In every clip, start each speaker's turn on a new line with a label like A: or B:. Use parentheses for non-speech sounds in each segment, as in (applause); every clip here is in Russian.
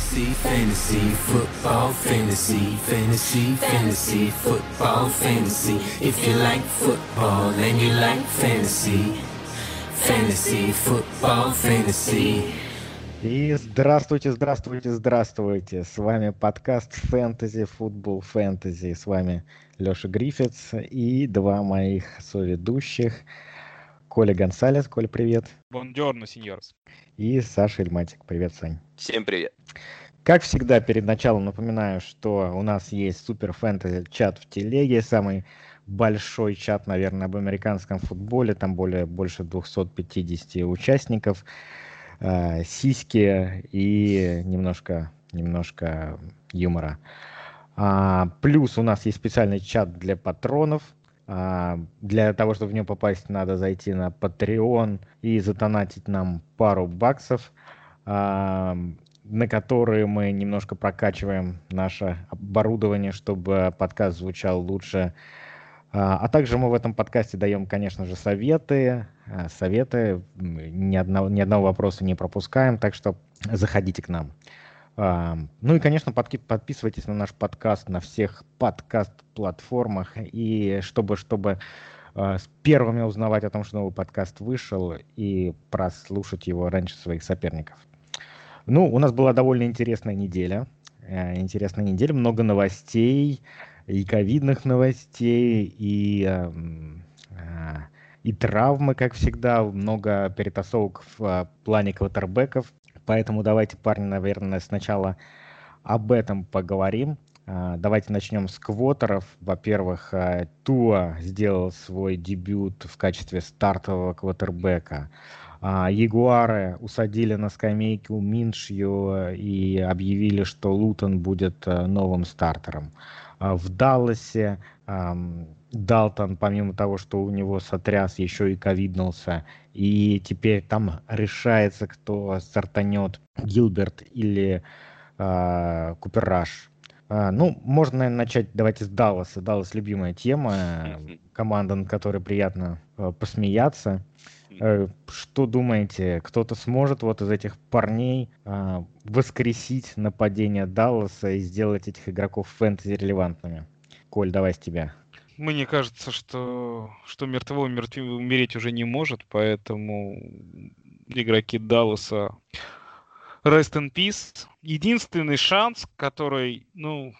A: Fantasy, fantasy, football, fantasy, fantasy, fantasy, football, fantasy. If you like football and you like fantasy, fantasy, football, fantasy.
B: И здравствуйте, здравствуйте, здравствуйте. С вами подкаст Fantasy Football Fantasy. С вами Леша Гриффитс и два моих соведущих. Коля Гонсалес. Коля, привет.
C: Бонджорно, сеньорс.
B: И Саша Эльматик. Привет, Сань.
D: Всем привет.
B: Как всегда, перед началом напоминаю, что у нас есть супер фэнтези чат в телеге, самый большой чат, наверное, об американском футболе, там более больше 250 участников, э, сиськи и немножко, немножко юмора. А, плюс у нас есть специальный чат для патронов, для того, чтобы в него попасть, надо зайти на Patreon и затонатить нам пару баксов, а, на которые мы немножко прокачиваем наше оборудование, чтобы подкаст звучал лучше. А, а также мы в этом подкасте даем, конечно же, советы. Советы. Ни одного, ни одного вопроса не пропускаем, так что заходите к нам. Ну и, конечно, подписывайтесь на наш подкаст на всех подкаст-платформах. И чтобы, чтобы а, с первыми узнавать о том, что новый подкаст вышел, и прослушать его раньше своих соперников. Ну, у нас была довольно интересная неделя. Э, интересная неделя, много новостей, и ковидных новостей, и, а, и травмы, как всегда, много перетасовок в а, плане квотербеков. Поэтому давайте, парни, наверное, сначала об этом поговорим. А, давайте начнем с квотеров. Во-первых, а, Туа сделал свой дебют в качестве стартового квотербека. А, Ягуары усадили на скамейку Миншью и объявили, что Лутон будет новым стартером. В Далласе Далтон, помимо того, что у него сотряс, еще и ковиднулся. И теперь там решается, кто стартанет, Гилберт или э, Куперраш. А, ну, можно, наверное, начать, давайте с Далласа. Даллас любимая тема, (laughs) команда, над которой приятно э, посмеяться. Э, что думаете, кто-то сможет вот из этих парней э, воскресить нападение Далласа и сделать этих игроков фэнтези релевантными? Коль, давай с тебя
C: мне кажется, что, что мертвого умереть уже не может, поэтому игроки Далласа Rest in Peace. Единственный шанс, который, ну,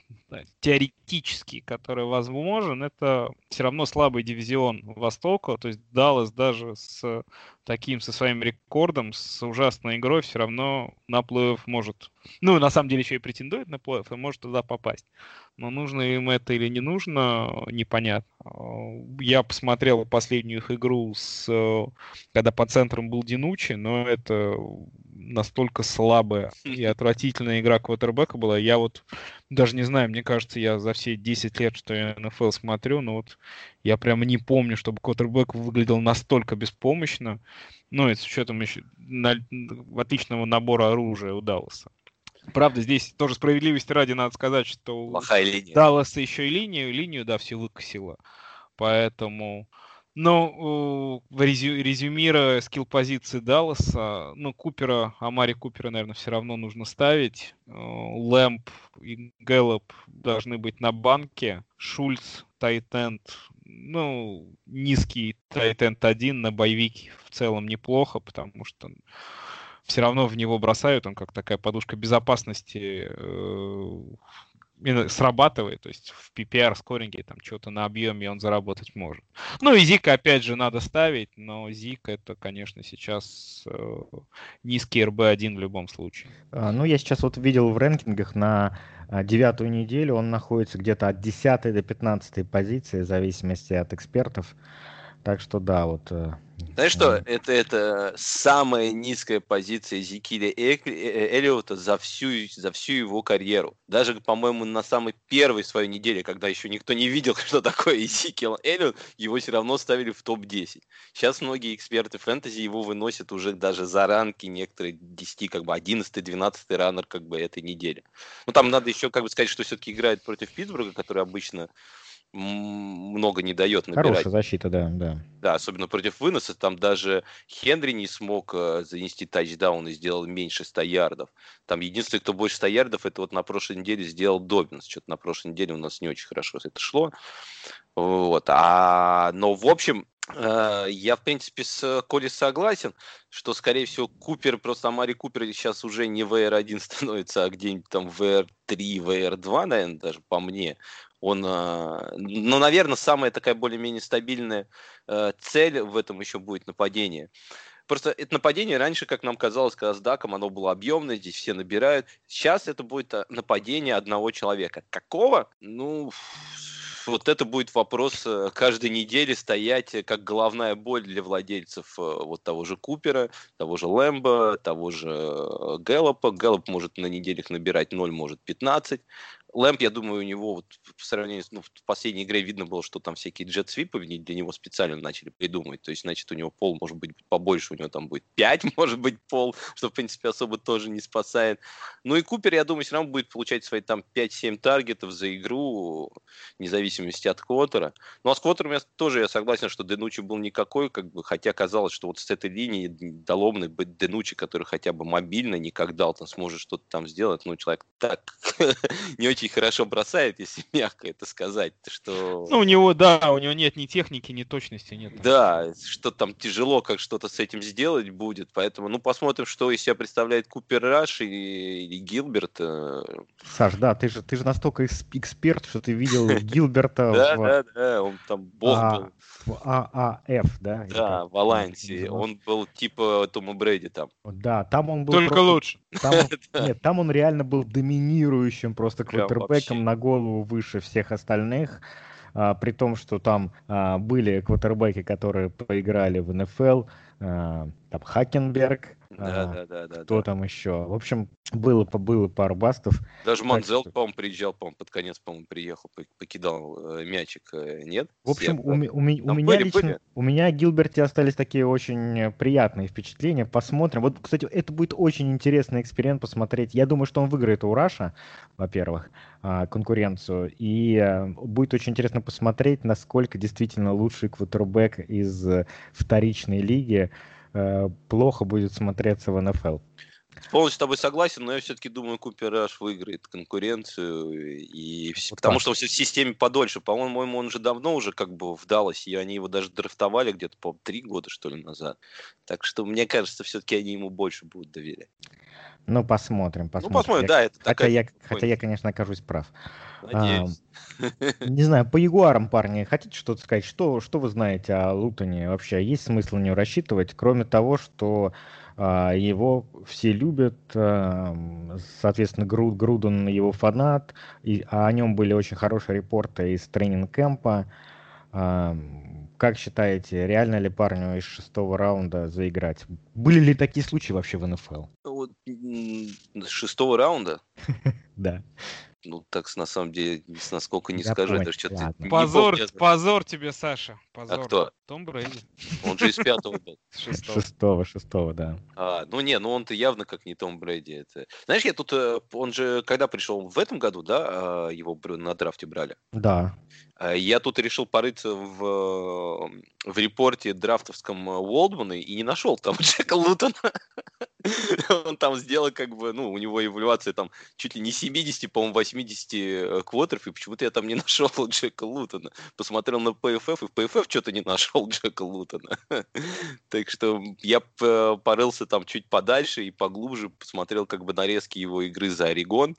C: теоретически, который возможен, это все равно слабый дивизион Востока. То есть Даллас даже с таким, со своим рекордом, с ужасной игрой все равно на плей-офф может, ну, на самом деле еще и претендует на плей-офф и может туда попасть. Но нужно им это или не нужно, непонятно. Я посмотрел последнюю их игру, с, когда по центрам был Динучи, но это настолько слабая и отвратительная игра квотербека была. Я вот даже не знаю, мне кажется, я за все 10 лет, что я НФЛ смотрю, но вот я прямо не помню, чтобы квотербек выглядел настолько беспомощно. Ну, и с учетом еще на, отличного набора оружия у Далласа. Правда, здесь тоже справедливости ради надо сказать, что
D: Плохая линия.
C: Далласа еще и линию, линию, да, все выкосило. Поэтому ну, резю, резюмируя скилл позиции Далласа, ну, Купера, Амари Купера, наверное, все равно нужно ставить. Э, Лэмп и Гэллоп должны быть на банке. Шульц, Тайтенд, ну, низкий Тайтенд один на боевике в целом неплохо, потому что все равно в него бросают, он как такая подушка безопасности э, срабатывает, то есть в PPR скоринге там что-то на объеме он заработать может. Ну и Зика опять же надо ставить, но Зик это, конечно, сейчас э, низкий RB1 в любом случае.
B: А, ну я сейчас вот видел в рэнкингах на а, девятую неделю он находится где-то от 10 до 15 позиции в зависимости от экспертов. Так что да, вот э,
D: знаешь что, это, это самая низкая позиция Зикиля Эллиота за всю, за всю его карьеру. Даже, по-моему, на самой первой своей неделе, когда еще никто не видел, (laughs) что такое Зикил Эллиот, его все равно ставили в топ-10. Сейчас многие эксперты фэнтези его выносят уже даже за ранки, некоторые 10, как бы 11-12 раннер как бы этой недели. Ну, там надо еще как бы сказать, что все-таки играет против Питтсбурга, который обычно много не дает набирать.
B: Хорошая защита, да, да.
D: Да, особенно против выноса. Там даже Хенри не смог э, занести тачдаун и сделал меньше 100 ярдов. Там единственный, кто больше 100 ярдов, это вот на прошлой неделе сделал Добинс. Что-то на прошлой неделе у нас не очень хорошо это шло. Вот. А, но, в общем, э, я, в принципе, с Коли согласен, что, скорее всего, Купер, просто Амари Купер сейчас уже не VR1 (laughs) становится, а где-нибудь там VR3, VR2, наверное, даже по мне. Он, э, ну, наверное, самая такая более-менее стабильная э, цель в этом еще будет нападение. Просто это нападение раньше, как нам казалось, когда с Даком, оно было объемное, здесь все набирают. Сейчас это будет нападение одного человека. Какого? Ну, вот это будет вопрос каждой недели стоять как головная боль для владельцев вот того же Купера, того же Лэмбо, того же Гэллопа. Гэллоп может на неделях набирать 0, может 15. Лэмп, я думаю, у него вот по сравнению с ну, в последней игре видно было, что там всякие джет-свипы для него специально начали придумывать. То есть, значит, у него пол может быть побольше, у него там будет 5, (laughs) может быть, пол, что, в принципе, особо тоже не спасает. Ну и Купер, я думаю, все равно будет получать свои там 5-7 таргетов за игру, вне зависимости от квотера. Ну а с квотером я тоже я согласен, что Денучи был никакой, как бы, хотя казалось, что вот с этой линии доломный Денучи, который хотя бы мобильно, никогда Далтон сможет что-то там сделать, ну, человек так (laughs) не очень очень хорошо бросает, если (laughs) мягко это сказать, что...
C: Ну, у него, да, у него нет ни техники, ни точности, нет.
D: Да, что там тяжело, как что-то с этим сделать будет, поэтому, ну, посмотрим, что из себя представляет Купер Раш и, и Гилберт. Э.
B: Саш, да, ты же, ты же настолько эксперт, что ты видел (laughs) Гилберта
D: Да, да, да, он там бог а, был.
B: В ААФ, да?
D: Да, в Алансе. Он был типа Тома Брэди там.
B: Да, там он был...
C: Только лучше. (laughs)
B: Нет, там он реально был доминирующим просто квотербеком на голову выше всех остальных. А, при том, что там а, были квотербеки, которые поиграли в НФЛ, а, там Хакенберг,
D: да, а, да, да, да.
B: Кто
D: да.
B: там еще? В общем, было, было пару бастов.
D: Даже Манзел, что... по-моему, приезжал, по-моему, под конец, по-моему, приехал, покидал э, мячик, э, нет?
B: В общем, у, у, у, у меня были, лично, были? у меня Гилберте остались такие очень приятные впечатления. Посмотрим. Вот, кстати, это будет очень интересный эксперимент посмотреть. Я думаю, что он выиграет у Раша, во-первых, а, конкуренцию. И э, будет очень интересно посмотреть, насколько действительно лучший квотербек из вторичной лиги Э, плохо будет смотреться в НФЛ.
D: Полностью с тобой согласен, но я все-таки думаю, Купер Раш выиграет конкуренцию. И... Вот потому так. что он в системе подольше. По-моему, он же давно уже как бы в Далласе, и они его даже драфтовали где-то, по три года, что ли, назад. Так что, мне кажется, все-таки они ему больше будут доверять.
B: Ну, посмотрим, посмотрим.
D: Ну, посмотрим, я, да. Это
B: хотя, я, хотя я, конечно, окажусь прав. Надеюсь. А, не знаю, по Ягуарам, парни, хотите что-то сказать? Что, что вы знаете о Лутоне вообще? Есть смысл на него рассчитывать, кроме того, что его все любят, а, соответственно, Груд, Груден его фанат, и, а о нем были очень хорошие репорты из тренинг-кэмпа. А, как считаете, реально ли парню из шестого раунда заиграть? Были ли такие случаи вообще в НФЛ?
D: Шестого раунда? (laughs)
B: Да.
D: Ну, так на самом деле, насколько не скажу, это
C: что-то... Позор, позор тебе, Саша.
D: А позор. А кто?
C: Том Брейди.
D: Он же из пятого был. (laughs)
B: Шестого, шестого, да.
D: А, ну не, ну он-то явно как не Том Брейди. Это... Знаешь, я тут, э, он же, когда пришел в этом году, да, а, его на драфте брали?
B: Да.
D: А, я тут решил порыться в, в репорте драфтовском Уолдмана и не нашел там (laughs) Джека Лутона. Он там сделал как бы, ну, у него эволюция там чуть ли не 70, по-моему, 80 э, квотеров, и почему-то я там не (laughs) нашел Джека Лутона. Посмотрел на PFF, и в PFF что-то не нашел (laughs) Джека Лутона. Так что я порылся там чуть подальше и поглубже, посмотрел как бы нарезки его игры за Орегон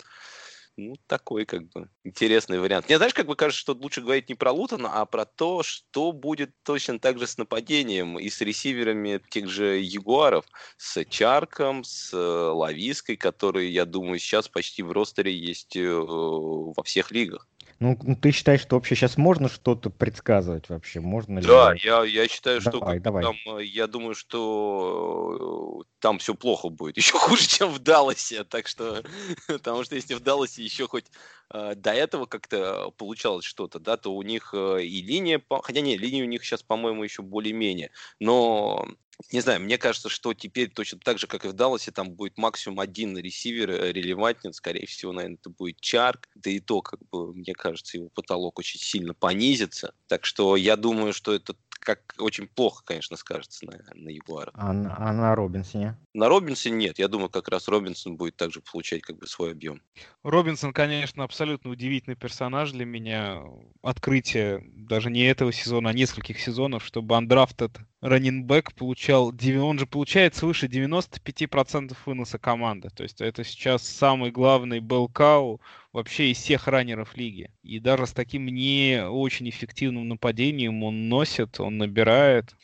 D: ну, такой как бы интересный вариант. Мне, знаешь, как бы кажется, что лучше говорить не про Лутона, а про то, что будет точно так же с нападением и с ресиверами тех же Ягуаров, с Чарком, с э, Лавиской, которые, я думаю, сейчас почти в ростере есть э, во всех лигах.
B: Ну, ну, ты считаешь, что вообще сейчас можно что-то предсказывать вообще? Можно ли...
D: Да, я, я считаю, что
B: давай, давай.
D: Там, э, я думаю, что э, там все плохо будет. (laughs) Еще хуже, чем в Далласе. Так что, (laughs) потому что если в Далласе еще хоть э, до этого как-то получалось что-то, да, то у них э, и линия, хотя не, линия у них сейчас, по-моему, еще более-менее. Но Не знаю, мне кажется, что теперь точно так же, как и в Далласе, там будет максимум один ресивер э, релевантен, скорее всего, наверное, это будет Чарк, да и то, как бы, мне кажется, его потолок очень сильно понизится. Так что я думаю, что это как очень плохо, конечно, скажется на, на Ягуарах.
B: А, а на Робинсоне?
D: На Робинсоне нет. Я думаю, как раз Робинсон будет также получать как бы свой объем.
C: Робинсон, конечно, абсолютно удивительный персонаж для меня. Открытие даже не этого сезона, а нескольких сезонов, чтобы андрафтед раннинбэк получал, он же получает свыше 95% выноса команды. То есть это сейчас самый главный белкау вообще из всех раннеров лиги. И даже с таким не очень эффективным нападением он носит, он набирает.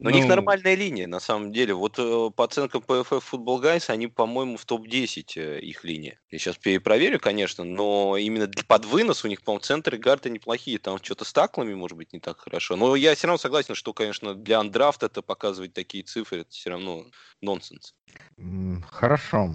D: Но ну, у них ну, нормальная линия, на самом деле. Вот э, по оценкам PFF Football Guys, они, по-моему, в топ-10 э, их линия. Я сейчас перепроверю, конечно, но именно под вынос у них, по-моему, центры гарты неплохие. Там что-то с таклами, может быть, не так хорошо. Но я все равно согласен, что, конечно, для андрафта это показывать такие цифры, это все равно нонсенс.
B: Хорошо.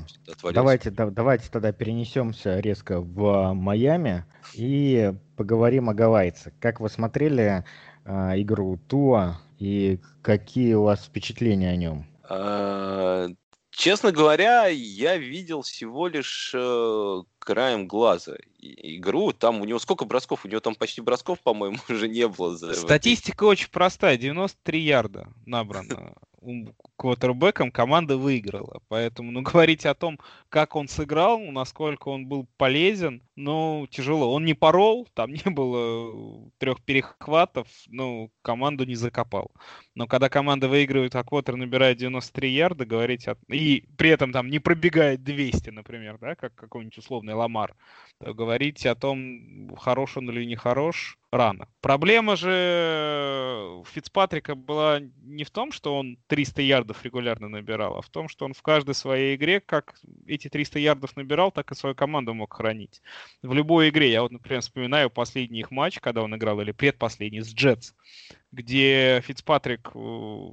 B: Давайте, да, давайте тогда перенесемся резко в Майами и поговорим о гавайцах. Как вы смотрели э, игру Туа и какие у вас впечатления о нем?
D: А, честно говоря, я видел всего лишь э, краем глаза игру. Там у него сколько бросков? У него там почти бросков, по-моему, (laughs) уже не было.
C: За... Статистика очень простая. 93 ярда набрано квотербеком команда выиграла. Поэтому, ну, (laughs) говорить о том, как он сыграл, насколько он был полезен, ну, тяжело. Он не порол, там не было трех перехватов, ну, команду не закопал. Но когда команда выигрывает, а квотер набирает 93 ярда, говорить о... и при этом там не пробегает 200, например, да, как какой-нибудь условный Ламар, то говорить о том, хорош он или не хорош, рано. Проблема же Фицпатрика была не в том, что он 300 ярдов регулярно набирал, а в том, что он в каждой своей игре как эти 300 ярдов набирал, так и свою команду мог хранить. В любой игре, я вот, например, вспоминаю последний их матч, когда он играл, или предпоследний, с Джетс, где Фицпатрик э,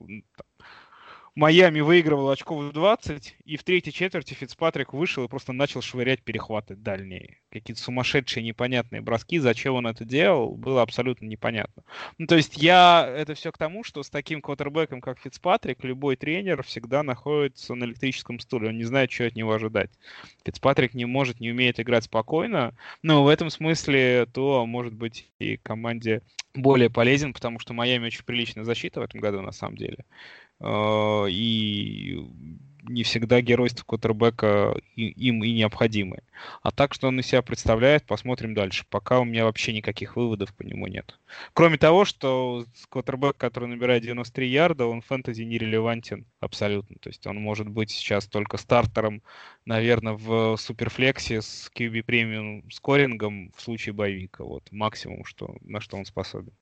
C: Майами выигрывал очков 20, и в третьей четверти Фицпатрик вышел и просто начал швырять перехваты дальние. Какие-то сумасшедшие непонятные броски. Зачем он это делал, было абсолютно непонятно. Ну, то есть я... Это все к тому, что с таким квотербеком, как Фицпатрик, любой тренер всегда находится на электрическом стуле. Он не знает, что от него ожидать. Фицпатрик не может, не умеет играть спокойно. Но в этом смысле то, может быть, и команде более полезен, потому что Майами очень приличная защита в этом году, на самом деле. А, и не всегда геройство квотербека им и необходимы. А так, что он из себя представляет, посмотрим дальше. Пока у меня вообще никаких выводов по нему нет. Кроме того, что квотербек, который набирает 93 ярда, он фэнтези нерелевантен абсолютно. То есть он может быть сейчас только стартером, наверное, в суперфлексе с QB премиум скорингом в случае боевика. Вот максимум, что, на что он способен.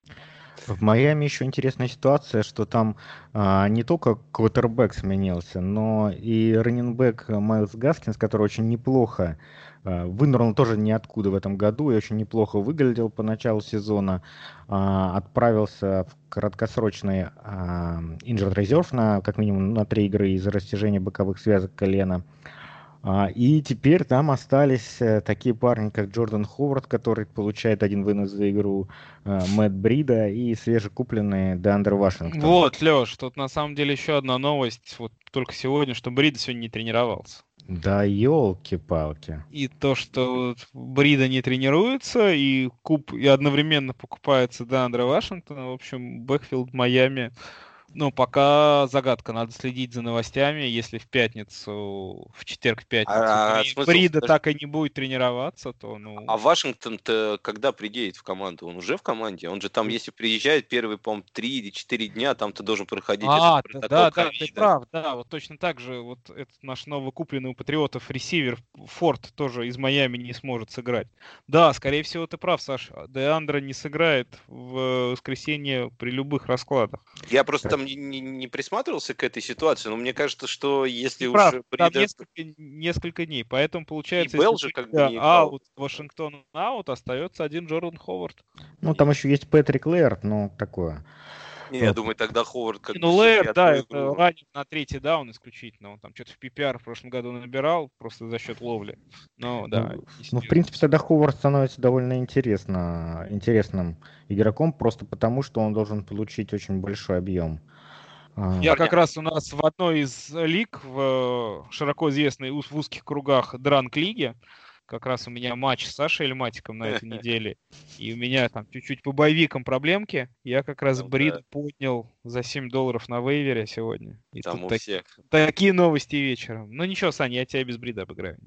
B: В Майами еще интересная ситуация, что там а, не только квотербек сменился, но и раненбэк Майлз Гаскинс, который очень неплохо а, вынырнул тоже ниоткуда в этом году и очень неплохо выглядел по началу сезона, а, отправился в краткосрочный а, injured reserve на как минимум на три игры из-за растяжения боковых связок колена. И теперь там остались э, такие парни, как Джордан Ховард, который получает один вынос за игру, э, Мэтт Брида и свежекупленный Деандер Вашингтон.
C: Вот, Леш, тут на самом деле еще одна новость, вот только сегодня, что Брида сегодня не тренировался.
B: Да, елки-палки.
C: И то, что Брида не тренируется, и куб и одновременно покупается Деандра Вашингтона, в общем, Бэкфилд Майами ну, пока загадка. Надо следить за новостями. Если в пятницу, в четверг, в пятницу а, а Брида так и не будет тренироваться, то ну...
D: А Вашингтон-то когда приедет в команду? Он уже в команде? Он же там, если приезжает первые, по-моему, три или четыре дня, там ты должен проходить
C: а, этот да, да, ты прав, да, вот точно так же. Вот этот наш новокупленный у Патриотов ресивер Форд тоже из Майами не сможет сыграть. Да, скорее всего, ты прав, Саша. Деандра не сыграет в воскресенье при любых раскладах.
D: Я просто там не, не, не присматривался к этой ситуации, но мне кажется, что если
C: Ты уж... Прав, там несколько, несколько дней, поэтому получается...
D: И Белл же как бы
C: аут, Вашингтон аут, остается один Джордан Ховард.
B: Ну, там еще есть Патрик Лэрд, ну, такое.
D: Не, я думаю, тогда Ховард
C: как Ну, Лэр, да, это ранен на третий даун исключительно. Он там что-то в PPR в прошлом году набирал просто за счет ловли. Но, да.
B: Ну, ну, в принципе, тогда Ховард становится довольно интересно, интересным игроком, просто потому, что он должен получить очень большой объем. А,
C: Я как раз у нас в одной из лиг, в э, широко известной в узких кругах Дранк-лиге, как раз у меня матч с Сашей Эльматиком на этой (laughs) неделе, и у меня там чуть-чуть по боевикам проблемки, я как раз
D: Ну
C: брид
D: да.
C: поднял за 7 долларов на вейвере сегодня. И
D: Там
C: тут
D: у
C: так-
D: всех.
C: такие новости вечером. Ну ничего, Саня, я тебя без брида обыграю.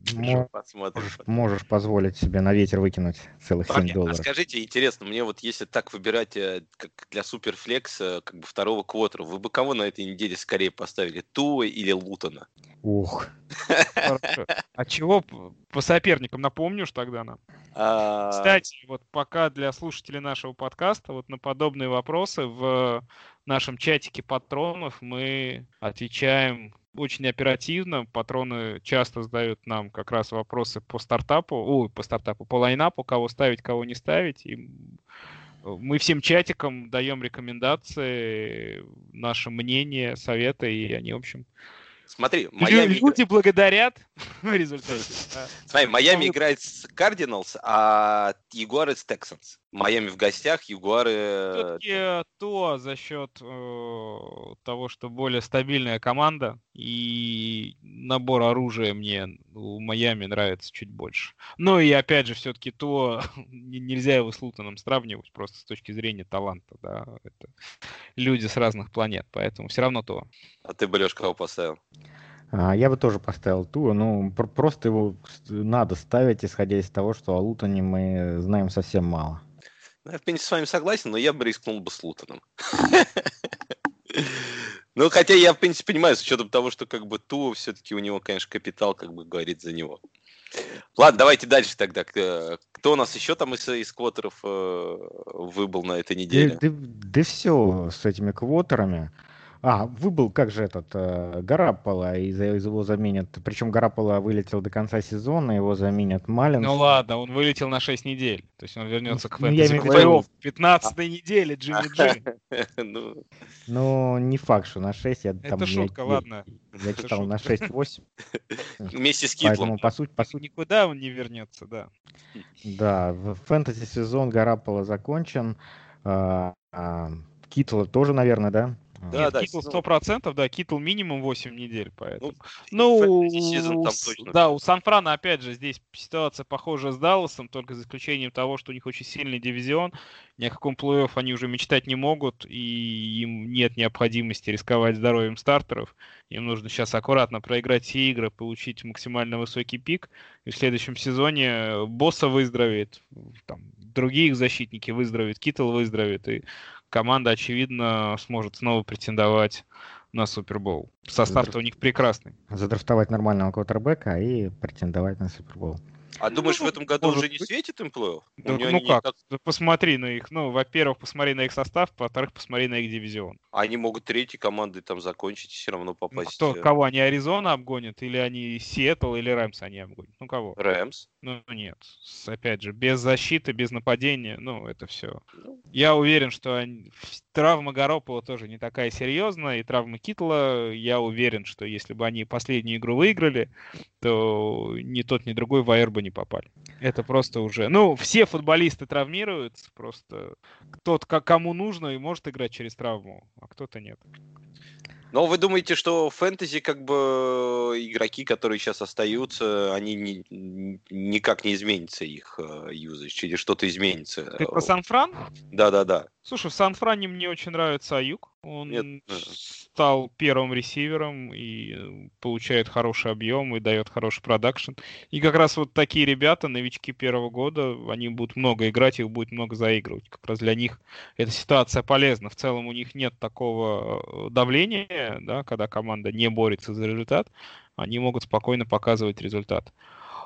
D: Посмотрим.
B: можешь, можешь позволить себе на ветер выкинуть целых 7
D: Парни, а
B: долларов.
D: скажите, интересно, мне вот если так выбирать э, как для суперфлекса, как бы второго квотера, вы бы кого на этой неделе скорее поставили, Туа или Лутона?
B: Ух,
C: Хорошо. А чего по соперникам напомнишь тогда нам?
D: А,
C: Кстати, вот пока для слушателей нашего подкаста вот на подобные вопросы в нашем чатике патронов мы отвечаем очень оперативно. Патроны часто задают нам как раз вопросы по стартапу, ой, по стартапу, по лайнапу, кого ставить, кого не ставить. И мы всем чатикам даем рекомендации, наше мнение, советы, и они, в общем,
D: Смотри, Майами,
C: люди благодарят (laughs) в результате.
D: смотри, Майами играет с Кардиналс, а Ягуары с Тексанс. Майами в гостях, Ягуары... э,
C: Все-таки то за счет э, того, что более стабильная команда и набор оружия мне у Майами нравится чуть больше. Ну и опять же, все-таки то (laughs) не- нельзя его с Лутоном сравнивать просто с точки зрения таланта, да. Это люди с разных планет, поэтому все равно то.
D: А ты бы, Лёш, кого поставил?
B: А, Я бы тоже поставил Туа, ну пр- просто его надо ставить, исходя из того, что о Лутоне мы знаем совсем мало.
D: Ну, Я, в принципе, с вами согласен, но я бы рискнул бы с Лутоном. (laughs) Ну, хотя я, в принципе, понимаю, с учетом того, что как бы Туа все-таки у него, конечно, капитал, как бы говорит за него. Ладно, давайте дальше тогда. К- Кто у нас еще там из, из квотеров э, выбыл на этой неделе?
B: Да, все с этими квотерами. А, выбыл, как же этот, э, Гараппола, и за его заменят, причем Гараппола вылетел до конца сезона, его заменят Малинс.
C: Ну ладно, он вылетел на 6 недель. То есть он вернется к
B: ну, я
C: фэнтези
B: виду-
C: плей-офф. 15 неделе, Джимми (laughs) Джи.
D: Ну,
B: Ну, не факт, что на 6, я там...
C: Это шутка, ладно.
B: Я читал на
C: шутка.
B: 6-8, (laughs)
D: Вместе с
B: поэтому
D: Китлом.
B: по сути, по сути,
C: Никуда он не вернется, да.
B: да, в фэнтези сезон Гараппола закончен. А, а, Китла тоже, наверное, да?
D: Да,
C: Нет,
D: да,
C: Китл
D: ну-
C: 100%, да, Китл минимум 8 недель, поэтому.
D: Ну,
C: Ну,
D: там точно.
C: да, у Сан-Франа, опять же, здесь ситуация похожа с Далласом, только за исключением того, что у них очень сильный дивизион, ни о каком плей-офф они уже мечтать не могут, и им нет необходимости рисковать здоровьем стартеров. Им нужно сейчас аккуратно проиграть все игры, получить максимально высокий пик, и в следующем сезоне Босса выздоровеет, там, другие их защитники выздоровеют, Китл выздоровеет, и команда, очевидно, сможет снова претендовать на Супербол. Состав-то у них прекрасный.
B: Задрафтовать нормального квотербека и претендовать на Супербол.
D: А думаешь, в этом году уже не
C: быть.
D: светит им плей-офф?
C: Да, ну
D: не
C: как? Да Посмотри на их. Ну, во-первых, посмотри на их состав, во-вторых, посмотри на их дивизион.
D: Они могут третьей командой там закончить и все равно
C: Ну,
D: попасть.
C: кто,
D: э,
C: кого они Аризона обгонят, или они Сиэтл, или Рэмс они обгонят? Ну, кого?
D: Рэмс.
C: Ну, нет. Опять же, без защиты, без нападения, ну, это все.
D: Ну.
C: Я уверен, что они- травма Гаропола тоже не такая серьезная, и травма Китла, я уверен, что если бы они последнюю игру выиграли, то ни тот, ни другой в АР бы не попали. Это просто уже... Ну, все футболисты травмируются, просто тот, ко- кому нужно, и может играть через травму, а кто-то нет.
D: Но вы думаете, что в фэнтези как бы игроки, которые сейчас остаются, они ни- ни- никак не изменится их э, юзач или что-то изменится?
C: Ты про Сан-Фран?
D: Да-да-да.
C: Слушай, в Сан-Фране мне очень нравится Аюк. Он
D: Нет, э.
C: стал первым ресивером и э, получает хороший объем и дает хороший продакшн. И как раз вот такие ребята, новички первого года, они будут много играть, их будет много заигрывать. Как раз для них эта ситуация полезна. В целом у них нет такого э, давления, да, когда команда не борется за результат, они могут спокойно показывать результат.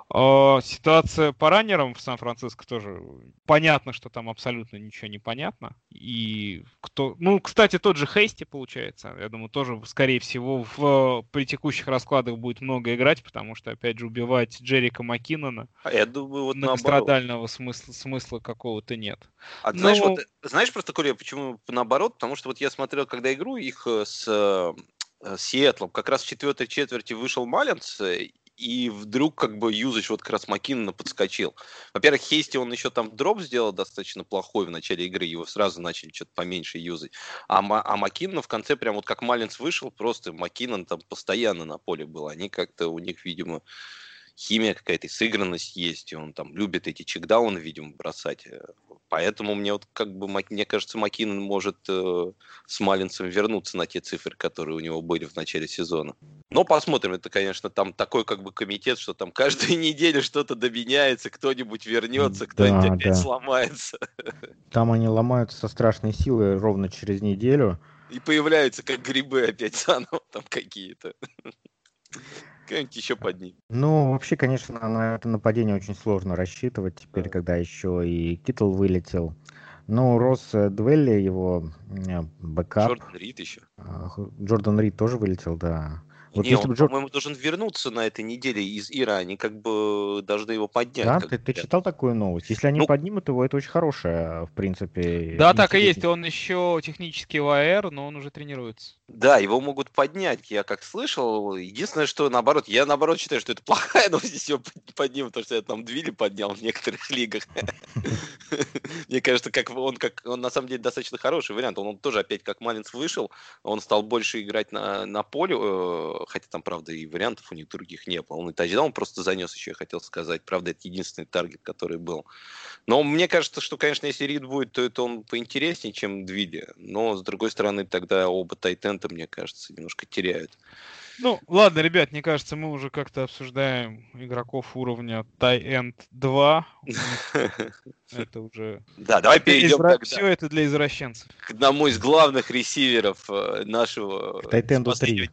C: Ситуация по раннерам в Сан-Франциско тоже понятно, что там абсолютно ничего не понятно. И кто, ну, кстати, тот же Хейсти получается. Я думаю, тоже, скорее всего, в, при текущих раскладах будет много играть, потому что, опять же, убивать Джерика Маккинона
D: А я думаю, вот
C: многострадального смысла, смысла какого-то нет.
D: А ты знаешь, вот, знаешь просто, Коля, почему наоборот? Потому что вот я смотрел, когда игру их э, с э, э, Сиэтлом, как раз в четвертой четверти вышел Маллинс, э, и вдруг как бы юзач вот как раз Маккинона подскочил. Во-первых, Хейсти он еще там дроп сделал достаточно плохой в начале игры, его сразу начали что-то поменьше юзать. А, а Маккинон в конце прям вот как Малинс вышел, просто Маккинон там постоянно на поле был. Они как-то у них, видимо, химия какая-то, сыгранность есть, и он там любит эти чекдауны, видимо, бросать. Поэтому мне вот как бы, мне кажется, Макинон может э, с Малинцем вернуться на те цифры, которые у него были в начале сезона. Но посмотрим, это, конечно, там такой как бы комитет, что там каждую (laughs) неделю что-то доменяется, кто-нибудь вернется, кто-нибудь да, опять да. сломается. (laughs)
B: Там они ломаются со страшной силой ровно через неделю.
D: И появляются как грибы опять заново там какие-то. (laughs) Как-нибудь еще под ним.
B: Ну, вообще, конечно, на это нападение очень сложно рассчитывать теперь, да. когда еще и Китл вылетел. Ну, Рос э, Двелли, его э, бэкап.
D: Джордан Рид еще.
B: Джордан Рид тоже вылетел, да.
D: Вот не, он, Джор... по-моему, должен вернуться на этой неделе из IR а. Они как бы должны его поднять.
B: Да, ты, ты читал такую новость? Если они ну... поднимут его, это очень хорошая, в принципе.
C: Да, так и есть. Он еще технически в IR, но он уже тренируется.
D: Да, его могут поднять, я как слышал. Единственное, что наоборот, я наоборот считаю, что это плохая (laughs) новость, если его поднимут, потому что я там Двили поднял в некоторых (laughs) лигах. (laughs) Мне кажется, как он, как он на самом деле достаточно хороший вариант. Он, тоже опять как Малинс вышел, он стал больше играть на, на поле, э, хотя там, правда, и вариантов у них других не было. Он и тачдаун просто занес еще, я хотел сказать. Правда, это единственный таргет, который был. Но мне кажется, что, конечно, если Рид будет, то это он поинтереснее, чем Двили. Но, с другой стороны, тогда оба тайтента, мне кажется, немножко теряют.
C: Ну, ладно, ребят, мне кажется, мы уже как-то обсуждаем игроков уровня Tie-End 2. (laughs) Это уже...
D: Да, давай перейдем
C: Извра... Все это для извращенцев.
D: К одному из главных ресиверов э, нашего...
B: К Тайтенду 3.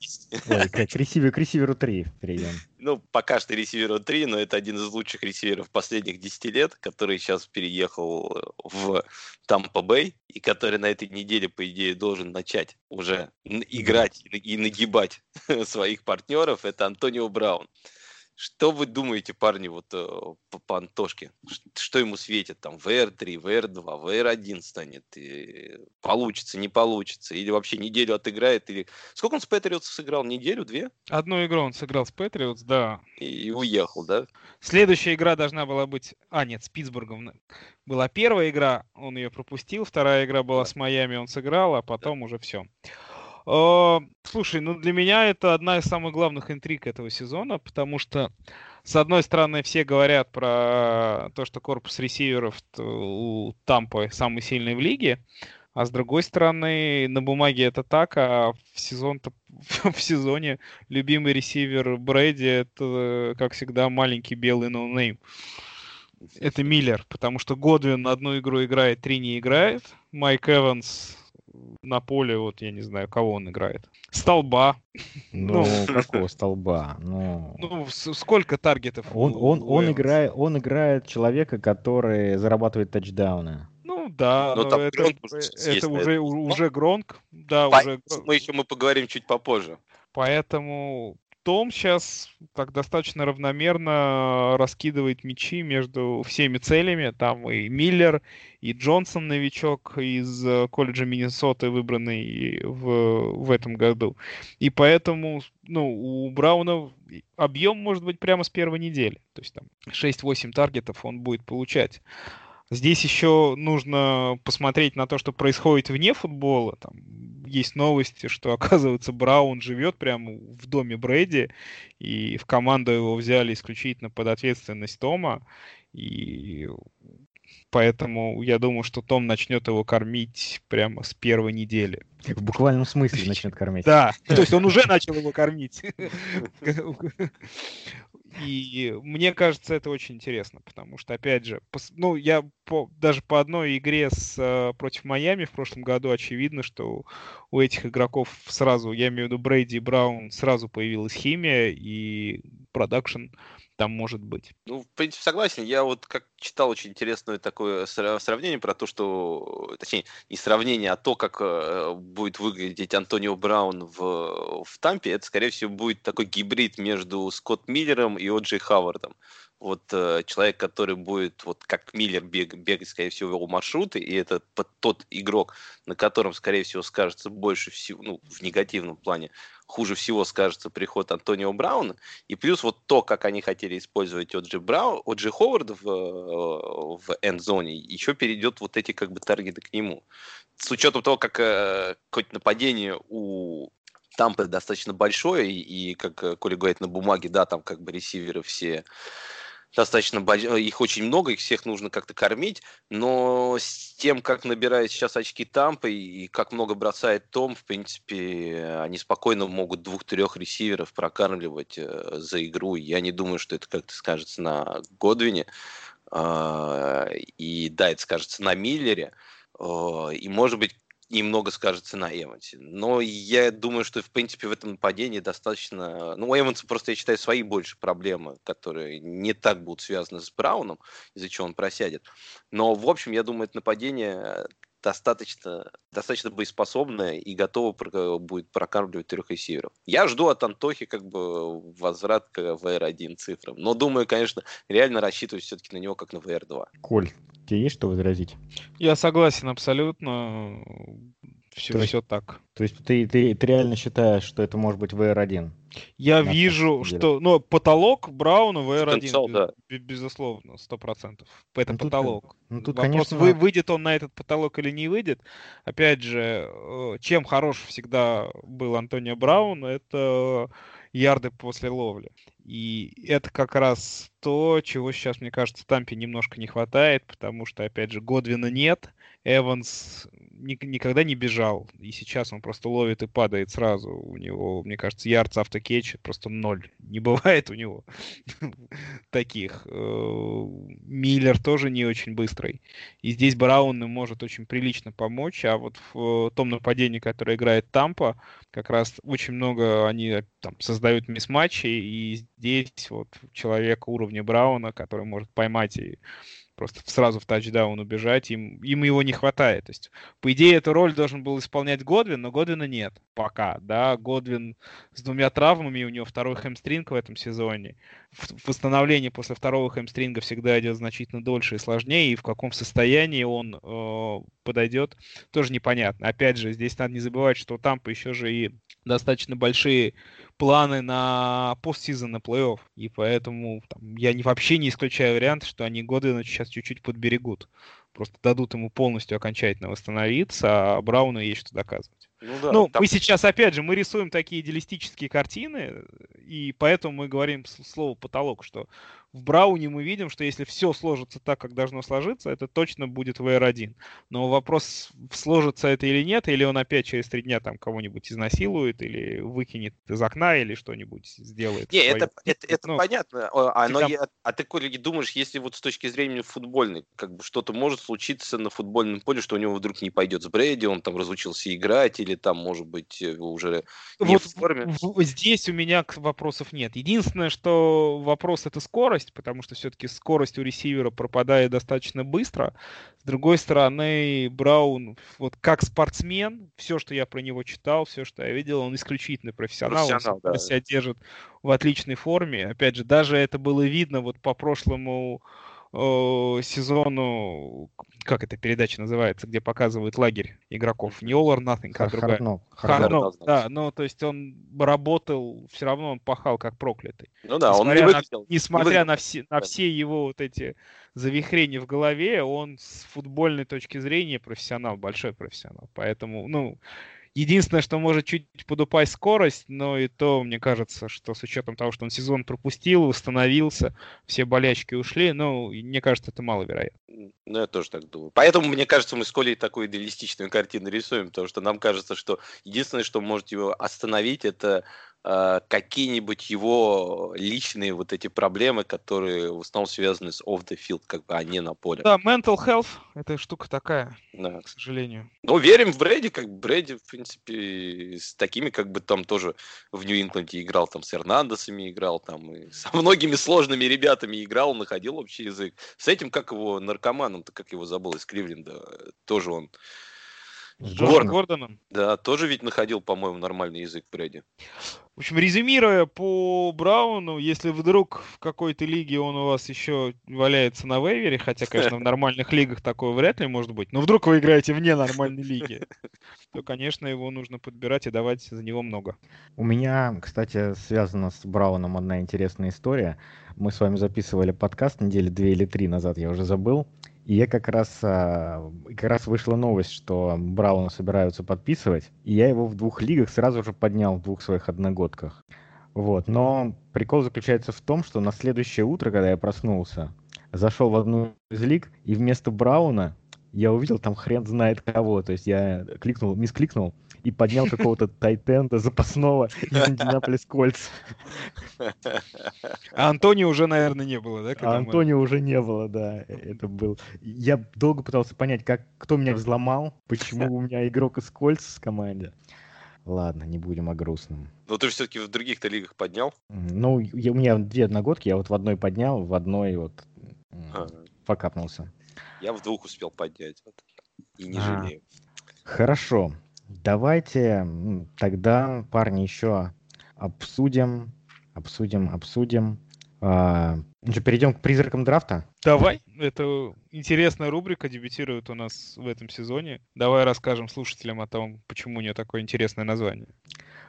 B: Ой, к ресиверу 3 перейдем
D: ну, пока что ресиверу 3, но это один из лучших ресиверов последних 10 лет, который сейчас переехал в Тампа Бэй, и который на этой неделе, по идее, должен начать уже играть и нагибать (laughs) своих партнеров, это Антонио Браун. Что вы думаете, парни, вот э, по, по Антошке? Что ему светит? Там VR3, VR2, VR1 станет? И получится, не получится? Или вообще неделю отыграет? Или... Сколько он с Патриотс сыграл? Неделю, две?
C: Одну игру он сыграл с Патриотс, да.
D: И, и уехал, да?
C: Следующая игра должна была быть... А, нет, с Питтсбургом. Была первая игра, он ее пропустил. Вторая игра была да. с Майами, он сыграл, а потом да. уже все. Слушай, ну для меня это одна из самых главных интриг этого сезона, потому что, с одной стороны, все говорят про то, что корпус ресиверов у Тампы самый сильный в лиге, а с другой стороны, на бумаге это так, а в сезон (laughs) в сезоне любимый ресивер Брэди это, как всегда, маленький белый ноунейм. Это Миллер, потому что Годвин одну игру играет, три не играет. Майк Эванс на поле, вот я не знаю, кого он играет. Столба.
B: Ну, ну какого столба? Ну,
C: ну сколько таргетов?
B: Он, он, он, играет, он играет человека, который зарабатывает тачдауны.
C: Ну да, но, но это, это, это уже, уже Гронк. Да, По... уже...
D: Мы еще мы поговорим чуть попозже.
C: Поэтому том сейчас так достаточно равномерно раскидывает мячи между всеми целями. Там и Миллер, и Джонсон, новичок из э, колледжа Миннесоты, выбранный в, в этом году. И поэтому ну, у Брауна объем может быть прямо с первой недели. То есть там 6-8 таргетов он будет получать. Здесь еще нужно посмотреть на то, что происходит вне футбола. Там есть новости, что, (laughs) оказывается, Браун живет прямо в доме Брэди, и в команду его взяли исключительно под ответственность Тома. И поэтому я думаю, что Том начнет его кормить прямо с первой недели.
B: В буквальном смысле (laughs) начнет кормить.
C: Да, (laughs) то есть он уже начал его кормить. И мне кажется, это очень интересно, потому что, опять же, ну, я по, даже по одной игре с, э, против Майами в прошлом году очевидно, что у этих игроков сразу, я имею в виду Брейди и Браун, сразу появилась химия и продакшн там может быть.
D: Ну, в принципе, согласен. Я вот как читал очень интересное такое сравнение про то, что, точнее, не сравнение, а то, как э, будет выглядеть Антонио Браун в, в Тампе, это, скорее всего, будет такой гибрид между Скотт Миллером Оджей Хавардом вот э, человек, который будет, вот как Миллер, бег, бегать, скорее всего, его маршруты, и это тот игрок, на котором, скорее всего, скажется больше всего, ну, в негативном плане, хуже всего скажется приход Антонио Брауна. И плюс вот то, как они хотели использовать Оджи, Брау, Оджи Ховарда в, в эндзоне, еще перейдет вот эти как бы таргеты к нему. С учетом того, как э, какое-то нападение у Тампы достаточно большое, и, как э, Коля говорит, на бумаге, да, там как бы ресиверы все достаточно большие, их очень много, их всех нужно как-то кормить, но с тем, как набирает сейчас очки Тампа и как много бросает Том, в принципе, они спокойно могут двух-трех ресиверов прокармливать э, за игру. Я не думаю, что это как-то скажется на Годвине, э, и да, это скажется на Миллере, э, и, может быть, немного скажется на Эвансе. Но я думаю, что, в принципе, в этом нападении достаточно... Ну, у Эванса просто, я считаю, свои больше проблемы, которые не так будут связаны с Брауном, из-за чего он просядет. Но, в общем, я думаю, это нападение достаточно, достаточно боеспособная и готова будет прокармливать трех ресиверов. Я жду от Антохи как бы возврат к VR1 цифрам. Но думаю, конечно, реально рассчитывать все-таки на него как на VR2.
B: Коль, тебе есть что возразить?
C: Я согласен абсолютно. Все,
B: то
C: все так.
B: То есть ты, ты, ты реально считаешь, что это может быть VR1?
C: Я На вижу, что... Ну, потолок Брауна VR1,
D: Потенциал, да.
C: безусловно, сто процентов. Это
B: Ну, тут,
C: потолок.
B: Ну, тут,
C: Вопрос,
B: конечно,
C: вы- выйдет он на этот потолок или не выйдет. Опять же, э, чем хорош всегда был Антонио Браун, это ярды после ловли. И это как раз то, чего сейчас, мне кажется, Тампе немножко не хватает, потому что, опять же, Годвина нет, Эванс ни- никогда не бежал, и сейчас он просто ловит и падает сразу. У него, мне кажется, ярдс автокетч просто ноль. Не (laughs) бывает у него (laughs) таких. Э, Миллер тоже не очень быстрый. И здесь Браун может очень прилично помочь, а вот в том нападении, которое играет Тампа, как раз очень много они э, там создают мисс-матчи, и здесь вот человек уровня Брауна, который может поймать и просто сразу в тачдаун убежать, им, им его не хватает. То есть, по идее, эту роль должен был исполнять Годвин, но Годвина нет пока, да, Годвин с двумя травмами, у него второй хэмстринг в этом сезоне. Восстановление после второго хэмстринга всегда идет значительно дольше и сложнее, и в каком состоянии он э, подойдет, тоже непонятно. Опять же, здесь надо не забывать, что у Тампа еще же и достаточно большие планы на постсезон, на плей-офф. И поэтому там, я не, вообще не исключаю вариант, что они Годвина сейчас чуть-чуть подберегут. Просто дадут ему полностью окончательно восстановиться, а Брауну есть что доказывать.
D: Ну да,
C: ну,
D: там-
C: мы сейчас, опять же, мы рисуем такие идеалистические картины, и поэтому мы говорим слово потолок, что в Брауне мы видим, что если все сложится так, как должно сложиться, это точно будет VR1. Но вопрос, сложится это или нет, или он опять через три дня там кого-нибудь изнасилует, или выкинет из окна, или что-нибудь сделает.
D: Не, это, это, это
C: Ну,
D: понятно. О, А, но
C: всегда-
D: я- а ты, Коля, думаешь, если вот с точки зрения футбольной, как бы что-то может случиться на футбольном поле, что у него вдруг не пойдет с Брэди, он там разучился играть, или там, может быть, э, уже не
C: вот
D: в форме?
C: в- в- здесь у меня вопросов нет. Единственное, что вопрос это скорость, потому что все-таки скорость у ресивера пропадает достаточно быстро. С другой стороны, Браун, вот как спортсмен, все, что я про него читал, все, что я видел, он исключительно профессионал,
D: Профессионал,
C: он
D: да.
C: себя держит в отличной форме. Опять же, даже это было видно вот по прошлому э, сезону, как эта передача называется, где показывают лагерь игроков. Не All or Nothing, а другая. Hard
D: Hard
C: Knocks,
D: Knocks.
C: да, ну, то есть он работал, все равно он пахал как проклятый.
D: Ну да, он не
C: Несмотря на-. Несмотря
D: выглядел.
C: на все, на все его вот эти завихрения в голове, он с футбольной точки зрения профессионал, большой профессионал. Поэтому, ну, единственное, что может чуть подупасть скорость, но и то, мне кажется, что с учетом того, что он сезон пропустил, восстановился, все болячки ушли, ну, мне кажется, это маловероятно.
D: Ну, я тоже так думаю. Поэтому, мне кажется, мы с Колей такую идеалистичную картину рисуем, потому что нам кажется, что единственное, что может его остановить, это э, какие-нибудь его личные вот эти проблемы, которые в основном связаны с off the field, как бы, а не на поле.
C: Да, mental health — это штука такая,
D: Да.
C: к сожалению.
D: Ну, верим в Брэди, как Брэди, в принципе, с такими, как бы там тоже в Нью-Ингланде играл, там с Эрнандесами играл, там и (laughs) со многими сложными ребятами играл, находил общий язык. С этим, как его наркоманом-то, как его забыл из Кливленда, тоже он
C: С Джошем
B: Гордоном?
C: Гордоном.
D: Да, тоже ведь находил, по-моему, нормальный язык Брэди.
C: В общем, резюмируя по Брауну, если вдруг в какой-то лиге он у вас еще валяется на вейвере, хотя, конечно, в (laughs) нормальных лигах такое вряд ли может быть, но вдруг вы играете вне нормальной лиги, (laughs) то, конечно, его нужно подбирать и давать за него много.
B: У меня, кстати, связана с Брауном одна интересная история. Мы с вами записывали подкаст недели две или три назад, я уже забыл. И я как раз, а, как раз вышла новость, что Брауна собираются подписывать. И я его в двух лигах сразу же поднял в двух своих одногодках. Вот. Но прикол заключается в том, что на следующее утро, когда я проснулся, зашел в одну из лиг, и вместо Брауна я увидел там хрен знает кого. То есть я кликнул, мискликнул и поднял какого-то тайтенда запасного (laughs) из Индианаполис Кольц.
C: А Антонио уже, наверное, не было, да?
B: А
C: мы-
B: Антонио уже не было, да. Это был. Я долго пытался понять, как кто меня взломал, почему у меня игрок из Кольц в команде. Ладно, не будем о грустном.
D: Но ты же все-таки в других-то лигах поднял.
B: Ну, я- у меня две одногодки, я вот в одной поднял, в одной вот
D: А,
B: покапнулся.
D: Я в двух успел поднять. вот. И не
B: А.
D: жалею.
B: Хорошо. Давайте тогда, парни, еще обсудим, обсудим, обсудим. А, ну перейдем к призракам драфта?
C: Давай, это интересная рубрика, дебютирует у нас в этом сезоне. Давай расскажем слушателям о том, почему у нее такое интересное название.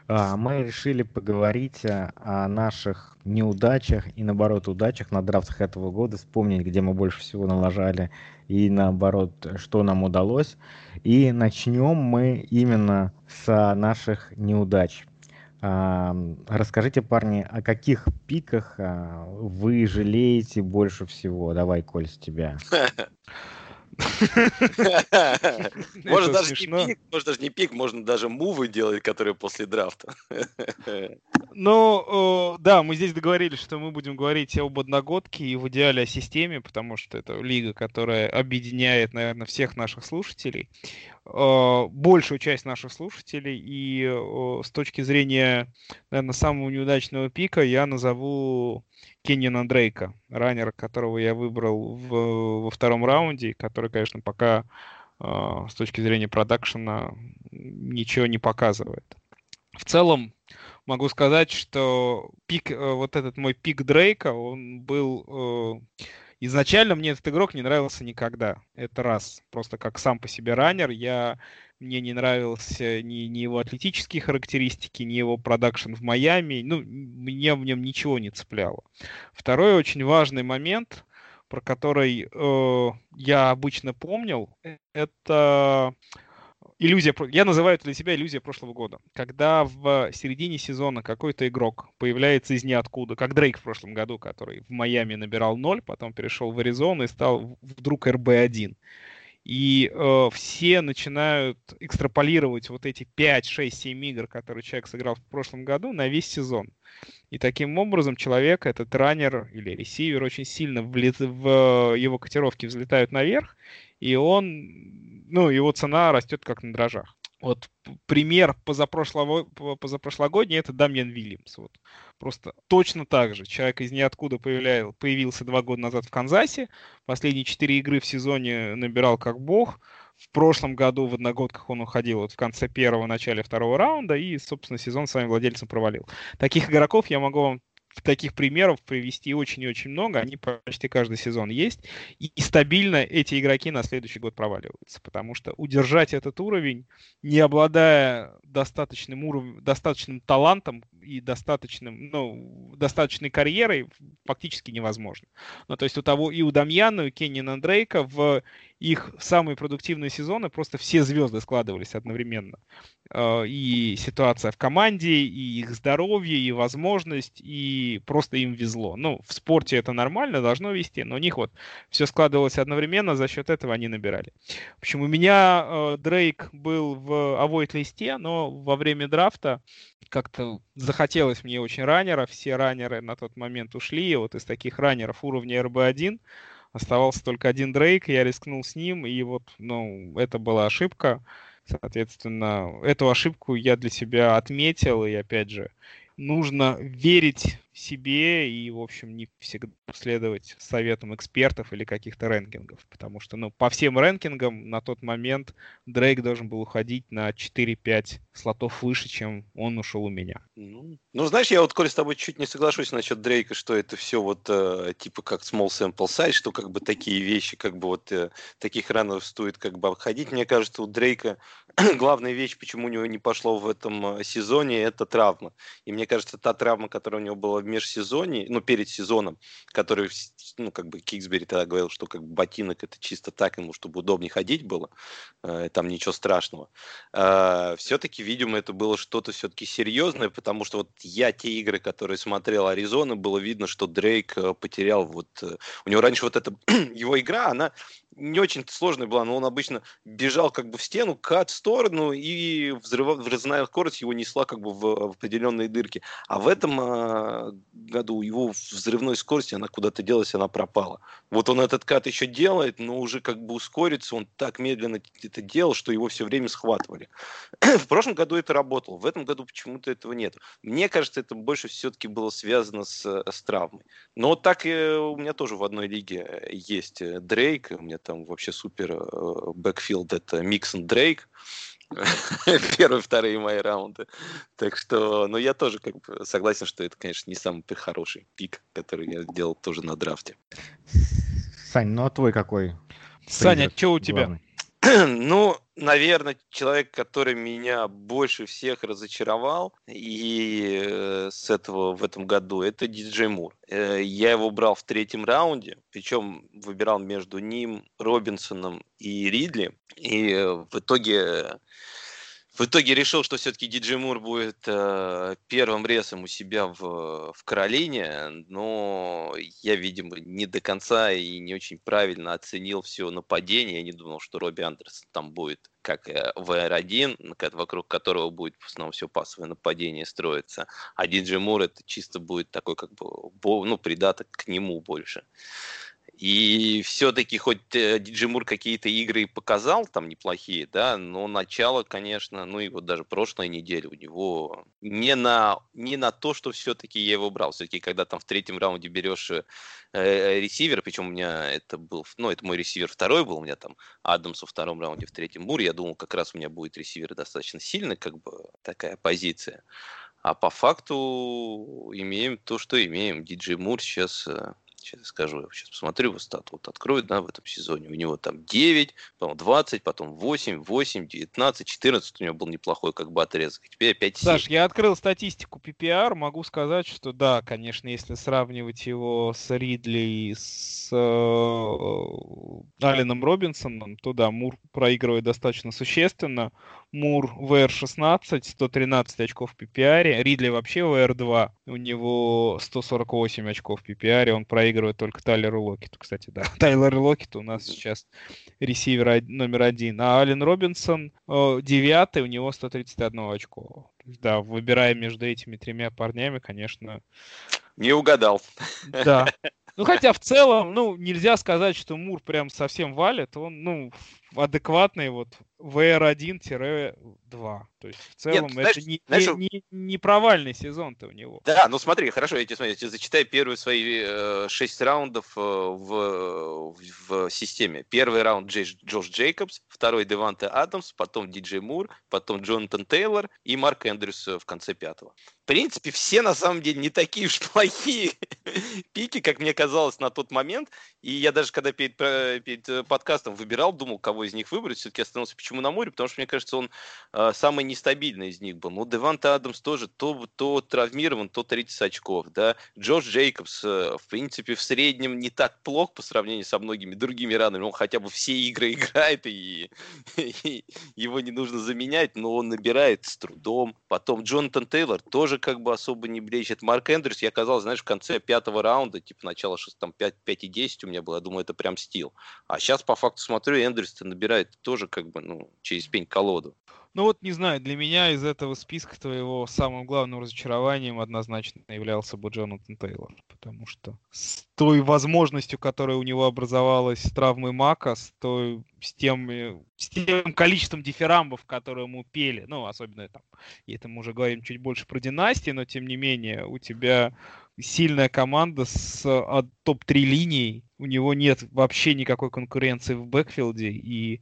B: А, Мы решили поговорить а, о наших неудачах и, наоборот, удачах на драфтах этого года, вспомнить, где мы больше всего налажали, и, наоборот, что нам удалось. И начнем мы именно с наших неудач. А, Расскажите, парни, о каких пиках а, вы жалеете больше всего? Давай, Коль, с тебя. (laughs) (laughs)
D: Можно даже не пик, можно даже не пик, можно даже мувы делать, которые после драфта. (laughs)
C: Ну, да, мы здесь договорились, что мы будем говорить об одногодке и в идеале о системе, потому что это лига, которая объединяет, наверное, всех наших слушателей, большую часть наших слушателей. И с точки зрения, наверное, самого неудачного пика я назову Кеннина Дрейка, раннера, которого я выбрал в- во втором раунде, который, конечно, пока с точки зрения продакшена ничего не показывает. В целом, могу сказать, что пик, э, вот этот мой пик Дрейка, он был... э, Изначально мне этот игрок не нравился никогда. Это раз. Просто как сам по себе раннер. Я, мне не нравился ни, ни его атлетические характеристики, ни его продакшн в Майами. Ну, мне в нем ничего не цепляло. Второй очень важный момент, про который э, я обычно помнил, э, это иллюзия, я называю это для себя иллюзия прошлого года. Когда в середине сезона какой-то игрок появляется из ниоткуда, как Дрейк в прошлом году, который в Майами набирал 0, потом перешел в Аризону и стал вдруг РБ-1. И э, все начинают экстраполировать вот эти 5, 6, 7 игр, которые человек сыграл в прошлом году, на весь сезон. И таким образом человек, этот раннер или ресивер, очень сильно влез- в его котировки взлетают наверх, и он, ну, его цена растет как на дрожжах. Вот пример позапрошлого, по- позапрошлогодний это Дамьен Вильямс. Вот. Просто точно так же. Человек из ниоткуда появлял, появился два года назад в Канзасе. Последние четыре игры в сезоне набирал как бог. В прошлом году в одногодках он уходил вот в конце первого, начале второго раунда и, собственно, сезон своим владельцем провалил. Таких игроков я могу вам таких примеров привести очень и очень много. Они почти каждый сезон есть. И, и стабильно эти игроки на следующий год проваливаются. Потому что удержать этот уровень, не обладая достаточным уровнем, достаточным талантом и достаточным, ну, достаточной карьерой, фактически невозможно. Ну, то есть у того и у Дамьяна, и у Кеннина Дрейка в их самые продуктивные сезоны просто все звезды складывались одновременно. Э, И ситуация в команде, и их здоровье, и возможность, и просто им везло. Ну, в спорте это нормально, должно вести, но у них вот все складывалось одновременно, за счет этого они набирали. В общем, у меня э, Дрейк был в авойт-листе, но во время драфта как-то захотелось мне очень раннера, все раннеры на тот момент ушли, и вот из таких раннеров уровня РБ-1 оставался только один Дрейк, я рискнул с ним, и вот, ну, это была ошибка. Соответственно, эту ошибку я для себя отметил, и опять же, нужно верить себе и, в общем, не всегда следовать советам экспертов или каких-то рэнкингов. Потому что, ну, по всем рэнкингам на тот момент Дрейк должен был уходить на 4-5 слотов выше, чем он ушел у меня.
D: Ну, ну, знаешь, я вот, Коля, с тобой чуть не соглашусь насчет Дрейка, что это все вот э, типа как small sample size, что как бы такие вещи, как бы вот э, таких ранов стоит как бы обходить. Мне кажется, у Дрейка (clears throat) главная вещь, почему у него не пошло в этом э, сезоне, это травма. И мне кажется, та травма, которая у него была в межсезонье, ну, перед сезоном, который, ну, как бы Киксбери тогда говорил, что как бы ботинок это чисто так ему, чтобы удобнее ходить было, э, там ничего страшного. Э, все-таки, видимо, это было что-то все-таки серьезное, потому что вот я те игры, которые смотрел Аризона, было видно, что Дрейк э, потерял вот... Э, у него раньше вот эта (clears throat) его игра, она не очень сложная была, но он обычно бежал как бы в стену, кат в сторону, и взрыв... взрывная скорость его несла как бы в, в определенные дырки. А в этом э, году его взрывной скорости, она куда-то делась, она пропала. Вот он этот кат еще делает, но уже как бы ускорится, он так медленно это делал, что его все время схватывали. (clears throat) в прошлом году это работало, в этом году почему-то этого нет. Мне кажется, это больше все-таки было связано с, с травмой. Но так и у меня тоже в одной лиге есть Дрейк, у меня там вообще супер backfield, это Миксон Дрейк. (laughs) Первые, вторые мои раунды. Так что, ну, я тоже как бы согласен, что это, конечно, не самый хороший пик, который я сделал тоже на драфте.
B: Сань, ну а твой какой?
C: Саня, что у тебя? Главный? (clears throat)
D: Ну, наверное, человек, который меня больше всех разочаровал и э, с этого в этом году, это Диджей Мур. Э, я его брал в третьем раунде, причем выбирал между ним, Робинсоном и Ридли. И э, в итоге в итоге решил, что все-таки Диджей Мур будет э, первым ресом у себя в, в Каролине, но я, видимо, не до конца и не очень правильно оценил все нападение. Я не думал, что Робби Андерсон там будет как э, VR1, вокруг которого будет в основном все пасовое нападение строиться. А Диджей Мур это чисто будет такой как бы ну, придаток к нему больше. И все-таки хоть э, Диджи Мур какие-то игры показал там неплохие, да, но начало, конечно, ну и вот даже прошлой неделе у него не на, не на то, что все-таки я его брал. Все-таки когда там в третьем раунде берешь э, э, ресивер, причем у меня это был, ну это мой ресивер второй был, у меня там Адамс во втором раунде, в третьем Мур, я думал, как раз у меня будет ресивер достаточно сильный, как бы такая позиция. А по факту имеем то, что имеем. Диджей Мур сейчас э, сейчас скажу, я сейчас посмотрю его стат, вот открою, да, в этом сезоне, у него там 9, потом 20, потом 8, 8, 19, 14 у него был неплохой как бы отрезок, теперь опять 7.
C: Саш, я открыл статистику PPR, могу сказать, что да, конечно, если сравнивать его с Ридли и с э, Алленом Робинсоном, то да, Мур проигрывает достаточно существенно, Мур VR16, 113 очков в PPR, Ридли вообще VR2, у него 148 очков в PPR, он проигрывает только Тайлеру Локету, кстати, да. (laughs) Тайлер Локет у нас сейчас ресивер номер один, а Ален Робинсон э, девятый, у него 131 очко. Да, выбирая между этими тремя парнями, конечно...
D: Не угадал.
C: Да. (laughs) Ну, хотя в целом, ну, нельзя сказать, что Мур прям совсем валит. Он, ну, адекватный вот VR1-2. То есть в целом Нет, знаешь, это не, знаешь, не, не, не провальный сезон-то у него.
D: Да, ну смотри, хорошо, я тебе, смотри, я тебе зачитаю первые свои э, шесть раундов э, в, в, в системе. Первый раунд Джей, Джош Джейкобс, второй Деванте Адамс, потом Диджей Мур, потом Джонатан Тейлор и Марк Эндрюс в конце пятого. В принципе, все на самом деле не такие уж (laughs) плохие пики, как мне казалось на тот момент. И я даже когда перед, перед э, подкастом выбирал, думал, кого из них выбрать, все-таки остановился почему на море, потому что, мне кажется, он э, самый нестабильный из них был. Ну, Деванта Адамс тоже то, то травмирован, то 30 очков, да. Джош Джейкобс, э, в принципе, в среднем не так плох по сравнению со многими другими ранами. Он хотя бы все игры (laughs) играет, и, и его не нужно заменять, но он набирает с трудом. Потом Джонатан Тейлор тоже как бы особо не блещет. Марк Эндрюс, я оказался, знаешь, в конце пятого раунда, типа начало 6, там 5, 5 и 10 у меня было, я думаю, это прям стил. А сейчас по факту смотрю, Эндрюс набирает тоже как бы, ну, через пень-колоду.
C: Ну вот, не знаю, для меня из этого списка твоего самым главным разочарованием однозначно являлся бы Джонатан Тейлор. Потому что с той возможностью, которая у него образовалась с травмой Мака, с той с тем, э, с тем количеством дифирамбов, которые ему пели, ну, особенно там, и это мы уже говорим чуть больше про династии, но тем не менее у тебя сильная команда с от топ-3 линий, у него нет вообще никакой конкуренции в бэкфилде, и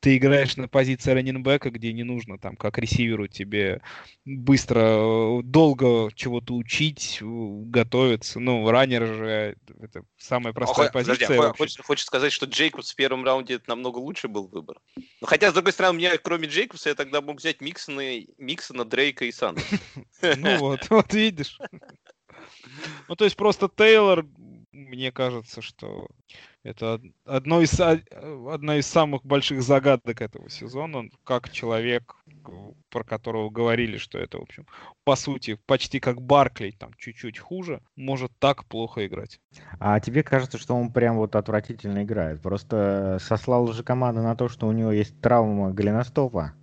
C: ты играешь на позиции раненбека, где не нужно там как ресиверу тебе быстро, долго чего-то учить, готовиться. Ну, раннер же это самая простая а, позиция. Подожди,
D: а хочешь, хочешь сказать, что Джейкобс в первом раунде это намного лучше был выбор? Ну, хотя, с другой стороны, мне, кроме Джейкобса, я тогда мог взять Миксона, Миксона Дрейка и Сан. (laughs)
C: Ну вот, вот видишь. Ну, то есть просто Тейлор, мне кажется, что это одно из, одна из самых больших загадок этого сезона. Он как человек, про которого говорили, что это, в общем, по сути, почти как Барклей, там, чуть-чуть хуже, может так плохо играть.
B: А тебе кажется, что он прям вот отвратительно играет? Просто сослал же команда на то, что у него есть травма голеностопа?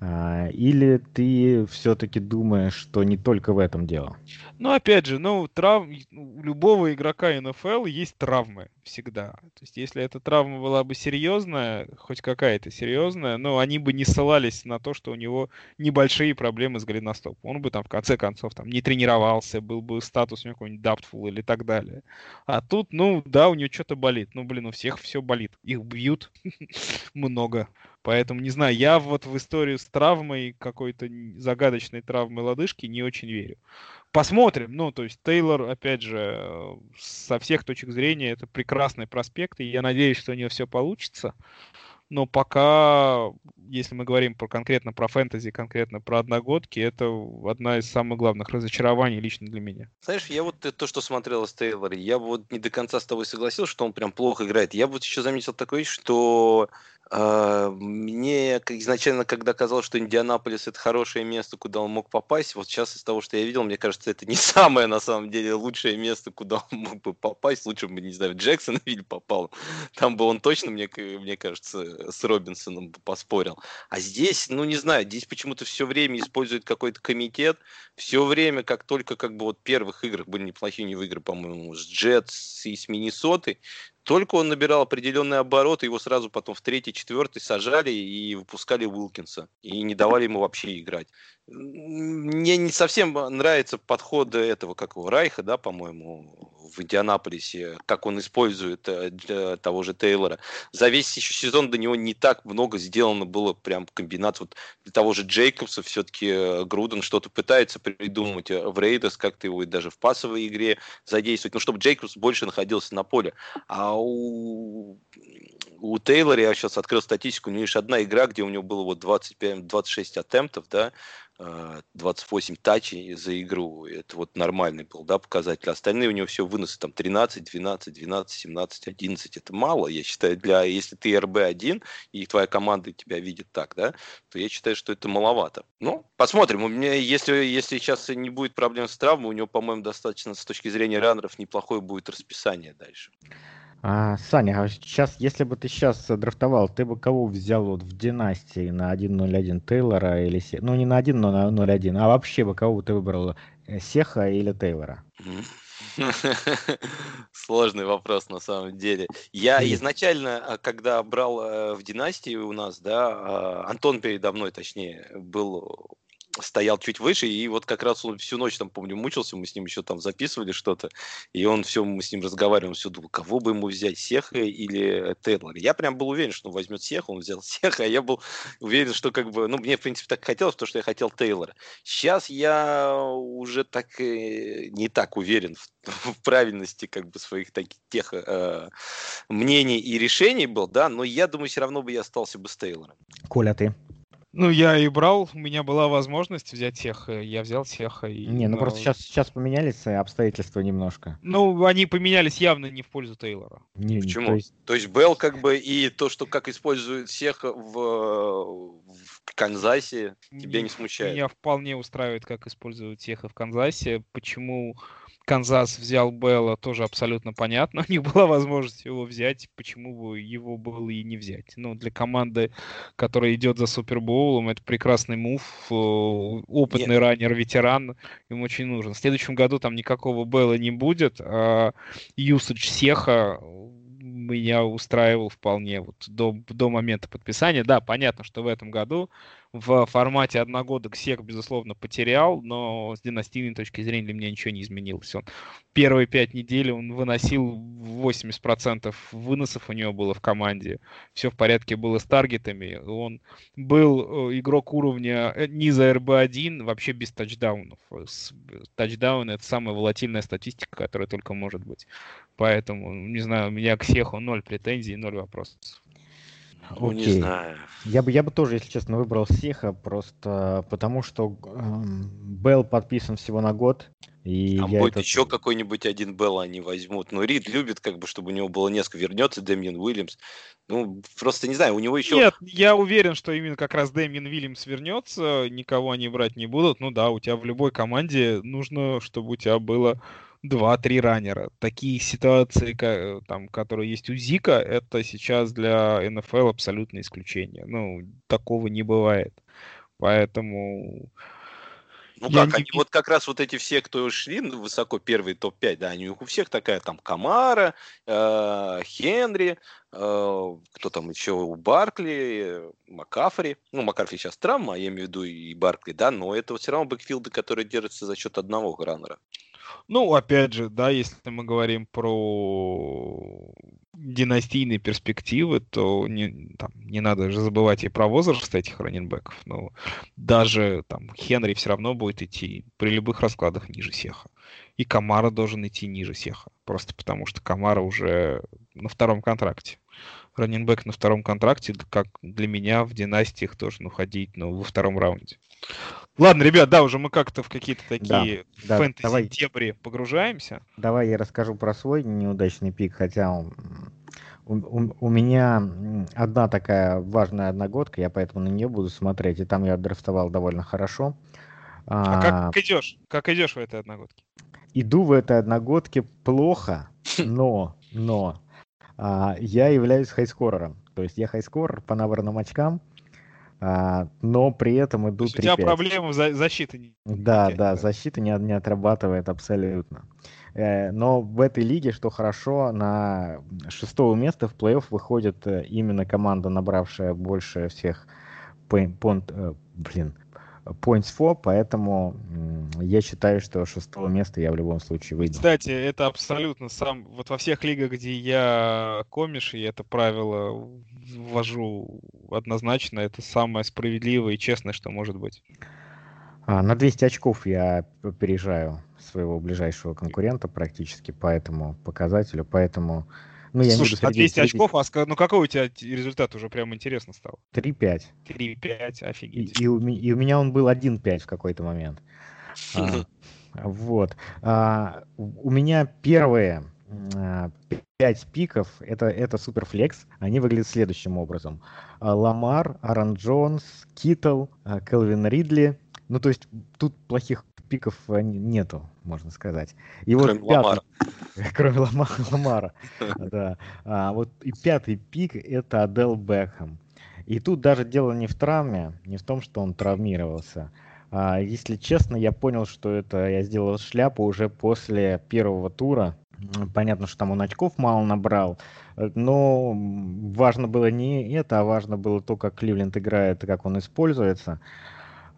B: А, или ты все-таки думаешь, что не только в этом дело?
C: Ну, опять же, ну, трав... у любого игрока НФЛ есть травмы всегда. То есть, если эта травма была бы серьезная, хоть какая-то серьезная, ну, они бы не ссылались на то, что у него небольшие проблемы с голеностопом. Он бы там, в конце концов, там, не тренировался, был бы статус у него какой-нибудь doubtful или так далее. А тут, ну, да, у него что-то болит. Ну, блин, у всех все болит. Их бьют (laughs) много. Поэтому, не знаю, я вот в историю с травмой, какой-то загадочной травмой лодыжки не очень верю. Посмотрим. Ну, то есть Тейлор, опять же, со всех точек зрения, это прекрасный проспект, и я надеюсь, что у него все получится но пока, если мы говорим про, конкретно про фэнтези, конкретно про одногодки, это одна из самых главных разочарований лично для меня.
D: Знаешь, я вот то, что смотрел с Тейлора, я вот не до конца с тобой согласился, что он прям плохо играет. Я вот еще заметил такое, что э, мне изначально, когда казалось, что Индианаполис это хорошее место, куда он мог попасть, вот сейчас из того, что я видел, мне кажется, это не (laughs) самое на самом деле лучшее место, куда он мог бы попасть. Лучше бы, не знаю, в Джексонвиль попал. Там бы он точно, мне, мне кажется, с Робинсоном поспорил. А здесь, ну не знаю, здесь почему-то все время использует какой-то комитет, все время, как только как бы вот первых играх были неплохие него игры, по-моему, с Джетс и с Миннесотой, только он набирал определенные обороты, его сразу потом в третий, четвертый сажали и выпускали Уилкинса. И не давали ему вообще играть. Мне не совсем нравится подход этого, как его, Райха, да, по-моему, в Индианаполисе, как он использует э, того же Тейлора. За весь еще сезон до него не так много сделано было прям комбинаций. Вот для того же Джейкобса все-таки э, Груден что-то пытается придумать э, в Рейдерс, как-то его и даже в пассовой игре задействовать, ну, чтобы Джейкобс больше находился на поле. А у у Тейлора, я сейчас открыл статистику, у него лишь одна игра, где у него было вот 25, 26 attempt ов, да, 28 э, touch ей за игру. Это вот нормальный был, да, показатель. Остальные у него все выносы там 13, 12, 12, 17, 11. Это мало, я считаю, для, если ты RB-1 и твоя команда тебя видит так, да, то я считаю, что это маловато. Ну, посмотрим. У меня, если, если сейчас не будет проблем с травмой, у него, по-моему, достаточно с точки зрения раннеров неплохое будет расписание дальше.
B: А, Саня, а сейчас, если бы ты сейчас драфтовал, ты бы кого взял вот в династии на 1.01 Тейлора или Се... Ну, не на 1, но на 0.1, а вообще бы кого бы ты выбрал? Э, Сеха или Тейлора? (laughs)
D: Сложный вопрос на самом деле. Я изначально, а, когда брал э, в династии у нас, да, а, Антон передо мной, точнее, был стоял чуть выше, и вот как раз он всю ночь там, помню, мучился, мы с ним еще там записывали что-то, и он все, мы с ним разговаривали, он все думал, кого бы ему взять, Сеха или Тейлора. Я прям был уверен, что он возьмет Сеха, он взял (laughs) Сеха, а я был уверен, что как бы, ну, мне, в принципе, так хотелось, потому что я хотел Тейлора. Сейчас я уже так не так уверен в, (laughs) в правильности как бы своих таких тех э, мнений и решений был, да, но я думаю, все равно бы я остался бы с Тейлором.
B: Коля, ты?
C: Ну, я и брал, у меня была возможность взять тех, я взял тех. И,
B: не, ну просто сейчас, сейчас поменялись обстоятельства немножко.
C: Ну, они поменялись явно не в пользу Тейлора.
D: Не, Почему? То есть... то есть Белл как бы и то, что как используют всех в, в Канзасе, тебя не смущает?
C: Меня вполне устраивает, как используют всех в Канзасе. Почему Канзас взял Белла, тоже абсолютно понятно. (laughs) У них была возможность его взять, почему бы его было и не взять. Ну, для команды, которая идет за Супербоулом, это прекрасный мув. Э, опытный Нет. раннер, ветеран, им очень нужен. В следующем году там никакого Белла не будет, а Юсач Сеха меня устраивал вполне вот до, до момента подписания. Да, понятно, что в этом году в формате одногодок Сек, безусловно, потерял, но с династийной точки зрения для меня ничего не изменилось. Он первые пять недель он выносил 80% выносов у него было в команде. Все в порядке было с таргетами. Он был э, игрок уровня э, низа РБ-1 вообще без тачдаунов. Тачдаун — это самая волатильная статистика, которая только может быть. Поэтому, не знаю, у меня к Сеху ноль претензий, ноль вопросов.
D: Ну, не знаю.
B: Я бы, я бы тоже, если честно, выбрал Сеха, просто потому что э, Белл подписан всего на год.
D: И Там будет этот... еще какой-нибудь один Белл они возьмут. Но Рид любит, как бы, чтобы у него было несколько. Вернется Дэмиен Уильямс. Ну, просто не знаю, у него еще...
C: Нет, я уверен, что именно как раз Дэмиен Уильямс вернется, никого они брать не будут. Ну да, у тебя в любой команде нужно, чтобы у тебя было два-три раннера. Такие ситуации, как, там, которые есть у Зика, это сейчас для НФЛ абсолютное исключение. Ну, такого не бывает. Поэтому...
D: Ну как, не... они вот как раз вот эти все, кто шли высоко, первый топ-5, да, они у всех такая там Камара, э, Хенри, э, кто там еще, у Баркли, Макафри. Ну, Макафри сейчас травма, я имею в виду и Баркли, да, но это все равно бэкфилды, которые держатся за счет одного раннера.
C: Ну, опять же, да, если мы говорим про династийные перспективы, то не, там, не надо же забывать и про возраст этих раненбеков. Но даже там Хенри все равно будет идти при любых раскладах ниже Сеха. И Камара должен идти ниже Сеха. Просто потому что Камара уже на втором контракте. Раненбек на втором контракте, как для меня в династиях должен уходить ну, во втором раунде. Ладно, ребят, да, уже мы как-то в какие-то такие да, фэнтези-дебри погружаемся.
B: Давай я расскажу про свой неудачный пик, хотя у, у, у меня одна такая важная одногодка, я поэтому на нее буду смотреть, и там я драфтовал довольно хорошо.
C: А, а как идешь? Как идешь в этой одногодке?
B: Иду в этой одногодке плохо, но, но а, я являюсь хайскорером. То есть я хайскорер по набранным очкам, а, но при этом идут 3
C: У тебя проблемы за защиты
B: не Да, да, защита не, не отрабатывает абсолютно. Э, но в этой лиге, что хорошо, на шестого места в плей-офф выходит э, именно команда, набравшая больше всех понт, э, блин, points for, поэтому я считаю, что шестого места я в любом случае выйду.
C: Кстати, это абсолютно сам... Вот во всех лигах, где я комиш, и это правило ввожу однозначно, это самое справедливое и честное, что может быть.
B: А, на 200 очков я опережаю своего ближайшего конкурента практически по этому показателю, поэтому
C: ну, я Слушай, на 200 среди... очков, а ну какой у тебя результат уже прям интересно стал?
B: 3-5.
C: 3-5, офигеть.
B: И, и, у, и у меня он был 1-5 в какой-то момент. А, вот. А, у меня первые а, 5 пиков, это, это суперфлекс, они выглядят следующим образом. А, Ламар, Аарон Джонс, Китл, а, Келвин Ридли. Ну, то есть тут плохих пиков э, нету, можно сказать. И Кроме вот пятый, Ламара. (laughs) Кроме Ламара. Ламара да. А, вот и пятый пик это Адел Бекхэм. И тут даже дело не в травме, не в том, что он травмировался. А, если честно, я понял, что это я сделал шляпу уже после первого тура. Понятно, что там он очков мало набрал, но важно было не это, а важно было то, как Кливленд играет, как он используется.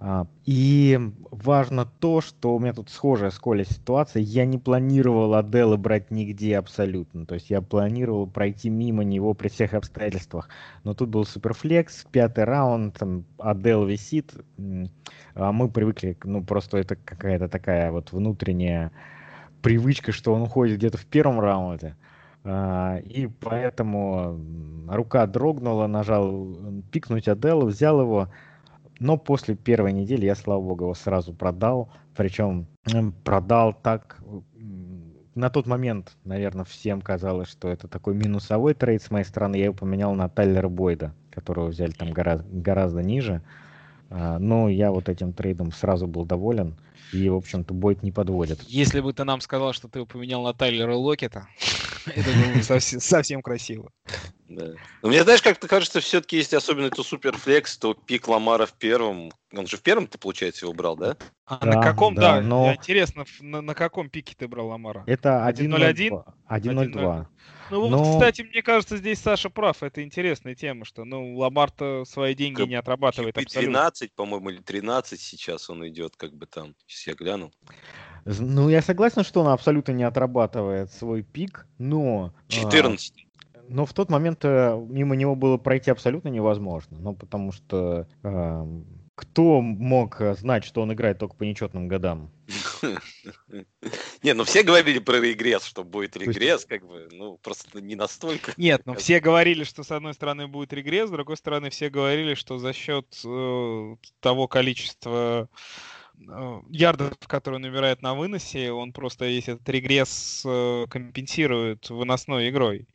B: А, и важно то, что у меня тут схожая с Колей ситуация. Я не планировал Адела брать нигде абсолютно. То есть я планировал пройти мимо него при всех обстоятельствах. Но тут был суперфлекс, пятый раунд, там Адел висит. А мы привыкли, ну просто это какая-то такая вот внутренняя привычка, что он уходит где-то в первом раунде. А, и поэтому рука дрогнула, нажал пикнуть Аделу, взял его. Но после первой недели я, слава богу, его сразу продал. Причем продал так... На тот момент, наверное, всем казалось, что это такой минусовой трейд с моей стороны. Я его поменял на Тайлера Бойда, которого взяли там гораздо, гораздо ниже. А, но я вот этим трейдом сразу был доволен. И, в общем-то, Бойд не подводит.
C: Если бы ты нам сказал, что ты его поменял на Тайлера Локета, (laughs) это было бы совсем красиво.
D: Да. Но мне, знаешь, как-то кажется, все-таки, если особенно это суперфлекс, то пик Ламара в первом. Он же в первом ты, получается, его брал, да?
C: А
B: Да,
C: на каком,
B: да,
C: да,
B: но-
C: интересно, на, на каком пике ты брал Ламара?
B: Это
C: 1.01?
B: 1.02. 1.02.
C: Ну вот,
B: Но-
C: кстати, мне кажется, здесь Саша прав. Это интересная тема, что, ну, Ламар-то свои деньги
D: Как
C: не отрабатывает
D: QB
C: абсолютно.
D: 12, по-моему, или 13 сейчас он идет, как бы там. Сейчас я гляну.
B: Ну, я согласен, что он абсолютно не отрабатывает свой пик, но... а,
D: 14.
B: Но в тот момент э, мимо него было пройти абсолютно невозможно. Ну, потому что эм, кто мог э, знать, что он играет только по нечетным годам? (laughs)
D: Не, ну все говорили про регресс, что будет регресс, как бы, ну, просто не настолько.
C: Нет, ну все говорили, что с одной стороны будет регресс, с другой стороны все говорили, что за счет э, того количества э, ярдов, которые он набирает на выносе, он просто весь этот регресс э, компенсирует выносной игрой.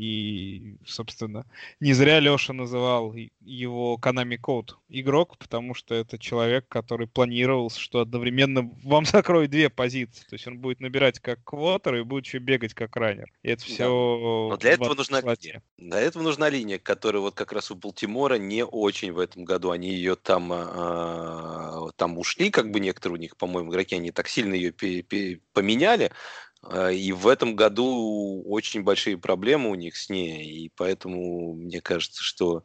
C: И, собственно, не зря Леша называл его Konami Code игрок, потому что это человек, который планировал, что одновременно вам (laughs) закроет две позиции. То есть он будет набирать как квотер и будет еще бегать как раннер. И это
D: Да.
C: все...
D: Но для этого нужна линия. Для этого нужна линия, которая вот как раз у Балтимора не очень в этом году. Они ее там, а, там ушли, как бы некоторые у них, по-моему, игроки, они так сильно ее поменяли. А, И в этом году очень большие проблемы у них с ней. И поэтому мне кажется, что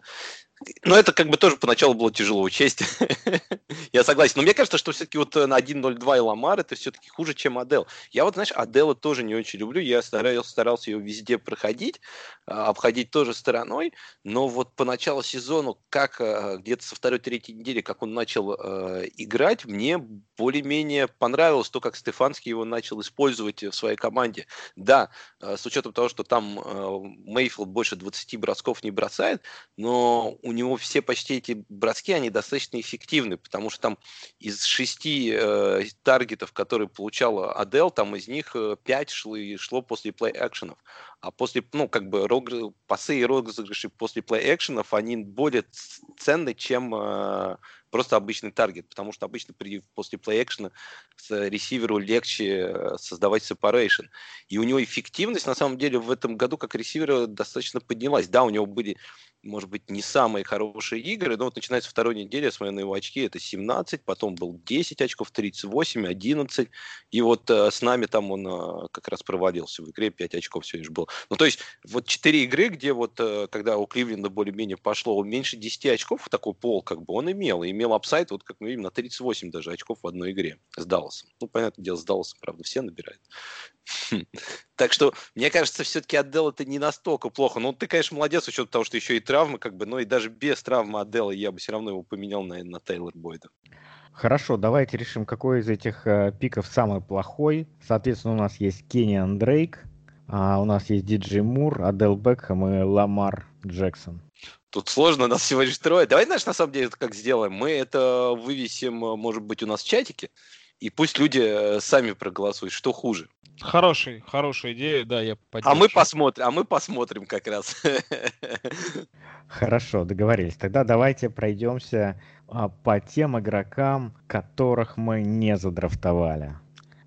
D: ну, это как бы тоже поначалу было тяжело учесть. (laughs) Я согласен. Но мне кажется, что все-таки вот э, на 1.02 и Ламар это все-таки хуже, чем Адел. Я вот, знаешь, Адела тоже не очень люблю. Я старался, старался ее везде проходить, а, обходить тоже стороной. Но вот по началу сезона, как э, где-то со второй-третьей недели, как он начал э, играть, мне более-менее понравилось то, как Стефанский его начал использовать в своей команде. Да, с учетом того, что там Мейфилд больше 20 бросков не бросает, но у него все почти эти броски, они достаточно эффективны, потому что там из шести э, таргетов, которые получала Адел, там из них э, пять шло, шло после плей-экшенов. А после, ну, как бы, рог- пасы и розыгрыши после плей-экшенов, они более ценны, чем э, просто обычный таргет, потому что обычно при, после плей-экшена с ресиверу легче э, создавать separation. И у него эффективность, на самом деле, в этом году как ресивера достаточно поднялась. Да, у него были, может быть, не самые хорошие игры, но вот начиная со второй недели, я смотрю на его очки, это 17, потом был 10 очков, 38, 11, и вот э, с нами там он э, как раз провалился в игре, 5 очков всего лишь было. Ну, то есть, вот 4 игры, где вот, э, когда у Кливленда более-менее пошло, меньше 10 очков, такой пол, как бы, он имел, и имел апсайд, вот как мы видим, на 38 даже очков в одной игре с Далласом. Ну, понятное дело, с Далласом, правда, все набирают. Так что, мне кажется, все-таки Адел это не настолько плохо. Ну, ты, конечно, молодец, с учетом того, что еще и травмы, как бы, но и даже без травмы Адела я бы все равно его поменял на, на Тейлор Бойда.
B: Хорошо, давайте решим, какой из этих э, пиков самый плохой. Соответственно, у нас есть Кениан Дрейк, а у нас есть Диджей Мур, Адел Бекхэм и Ламар Джексон.
D: Тут сложно, нас всего лишь трое. Давай, знаешь, на самом деле, это как сделаем? Мы это вывесим, э, может быть, у нас в чатике, и пусть люди э, сами проголосуют, что хуже.
C: Хороший, хорошая идея, да, я
D: А мы посмотрим, а мы посмотрим как раз. (laughs)
B: Хорошо, договорились. Тогда давайте пройдемся а, по тем игрокам, которых мы не задрафтовали.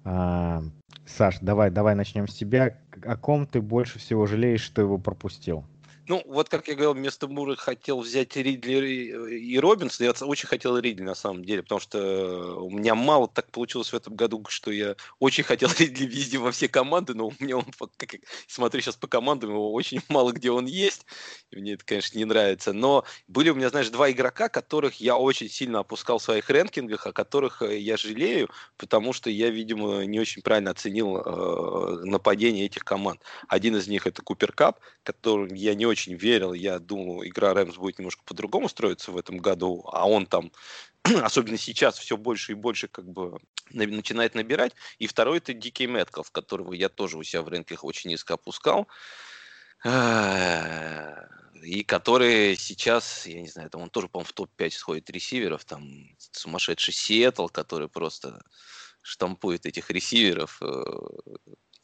B: А, Саш, давай, давай начнем с тебя. О ком ты больше всего жалеешь, что его пропустил?
D: Ну, вот как я говорил, вместо Мура хотел взять Ридли и Робинсона. Я очень хотел Ридли на самом деле, потому что у меня мало так получилось в этом году, что я очень хотел (laughs) Ридли везде во все команды, но у меня он, как смотрю сейчас по командам, его очень (laughs) мало где он есть. И мне это, конечно, не нравится. Но были у меня, знаешь, два игрока, которых я очень сильно опускал в своих рэнкингах, о которых э, я жалею, потому что я, видимо, не очень правильно оценил э, нападение этих команд. Один из них это Купер Кап, которым я не очень верил. Я думал, игра Рэмс будет немножко по-другому строиться в этом году, а он там (clears throat) особенно сейчас все больше и больше как бы на- начинает набирать. И второй это Дикий Мэтков, которого я тоже у себя в рынках очень низко опускал. И который сейчас, я не знаю, там он тоже, по-моему, в топ-5 сходит ресиверов, там сумасшедший Сиэтл, который просто штампует этих ресиверов э,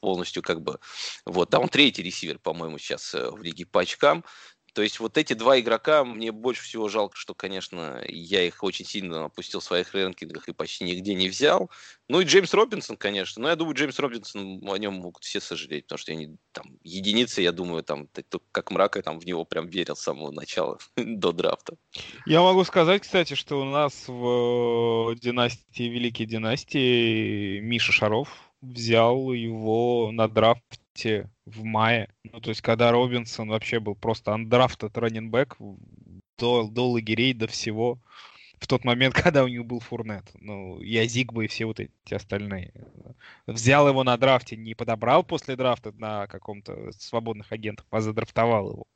D: полностью как бы. Вот, да, он третий ресивер, по-моему, сейчас э, в лиге по очкам. То есть вот эти два игрока, мне больше всего жалко, что, конечно, я их очень сильно опустил в своих рэнкингах и почти нигде не взял. Ну и Джеймс Робинсон, конечно. Но я думаю, Джеймс Робинсон, о нем могут все сожалеть, потому что они там единицы, я думаю, там как мрака там в него прям верил с самого начала (laughs) до драфта.
C: Я могу сказать, кстати, что у нас в династии, Великой династии, Миша Шаров взял его на драфте в мае. Ну, то есть, когда Робинсон вообще был просто андрафтед раннинбэк до, до лагерей, до всего в тот момент, (laughs) когда у него был Фурнет. Ну, я Зигба и все вот эти остальные. Взял его на драфте, не подобрал после драфта на каком-то свободных агентах, а задрафтовал его.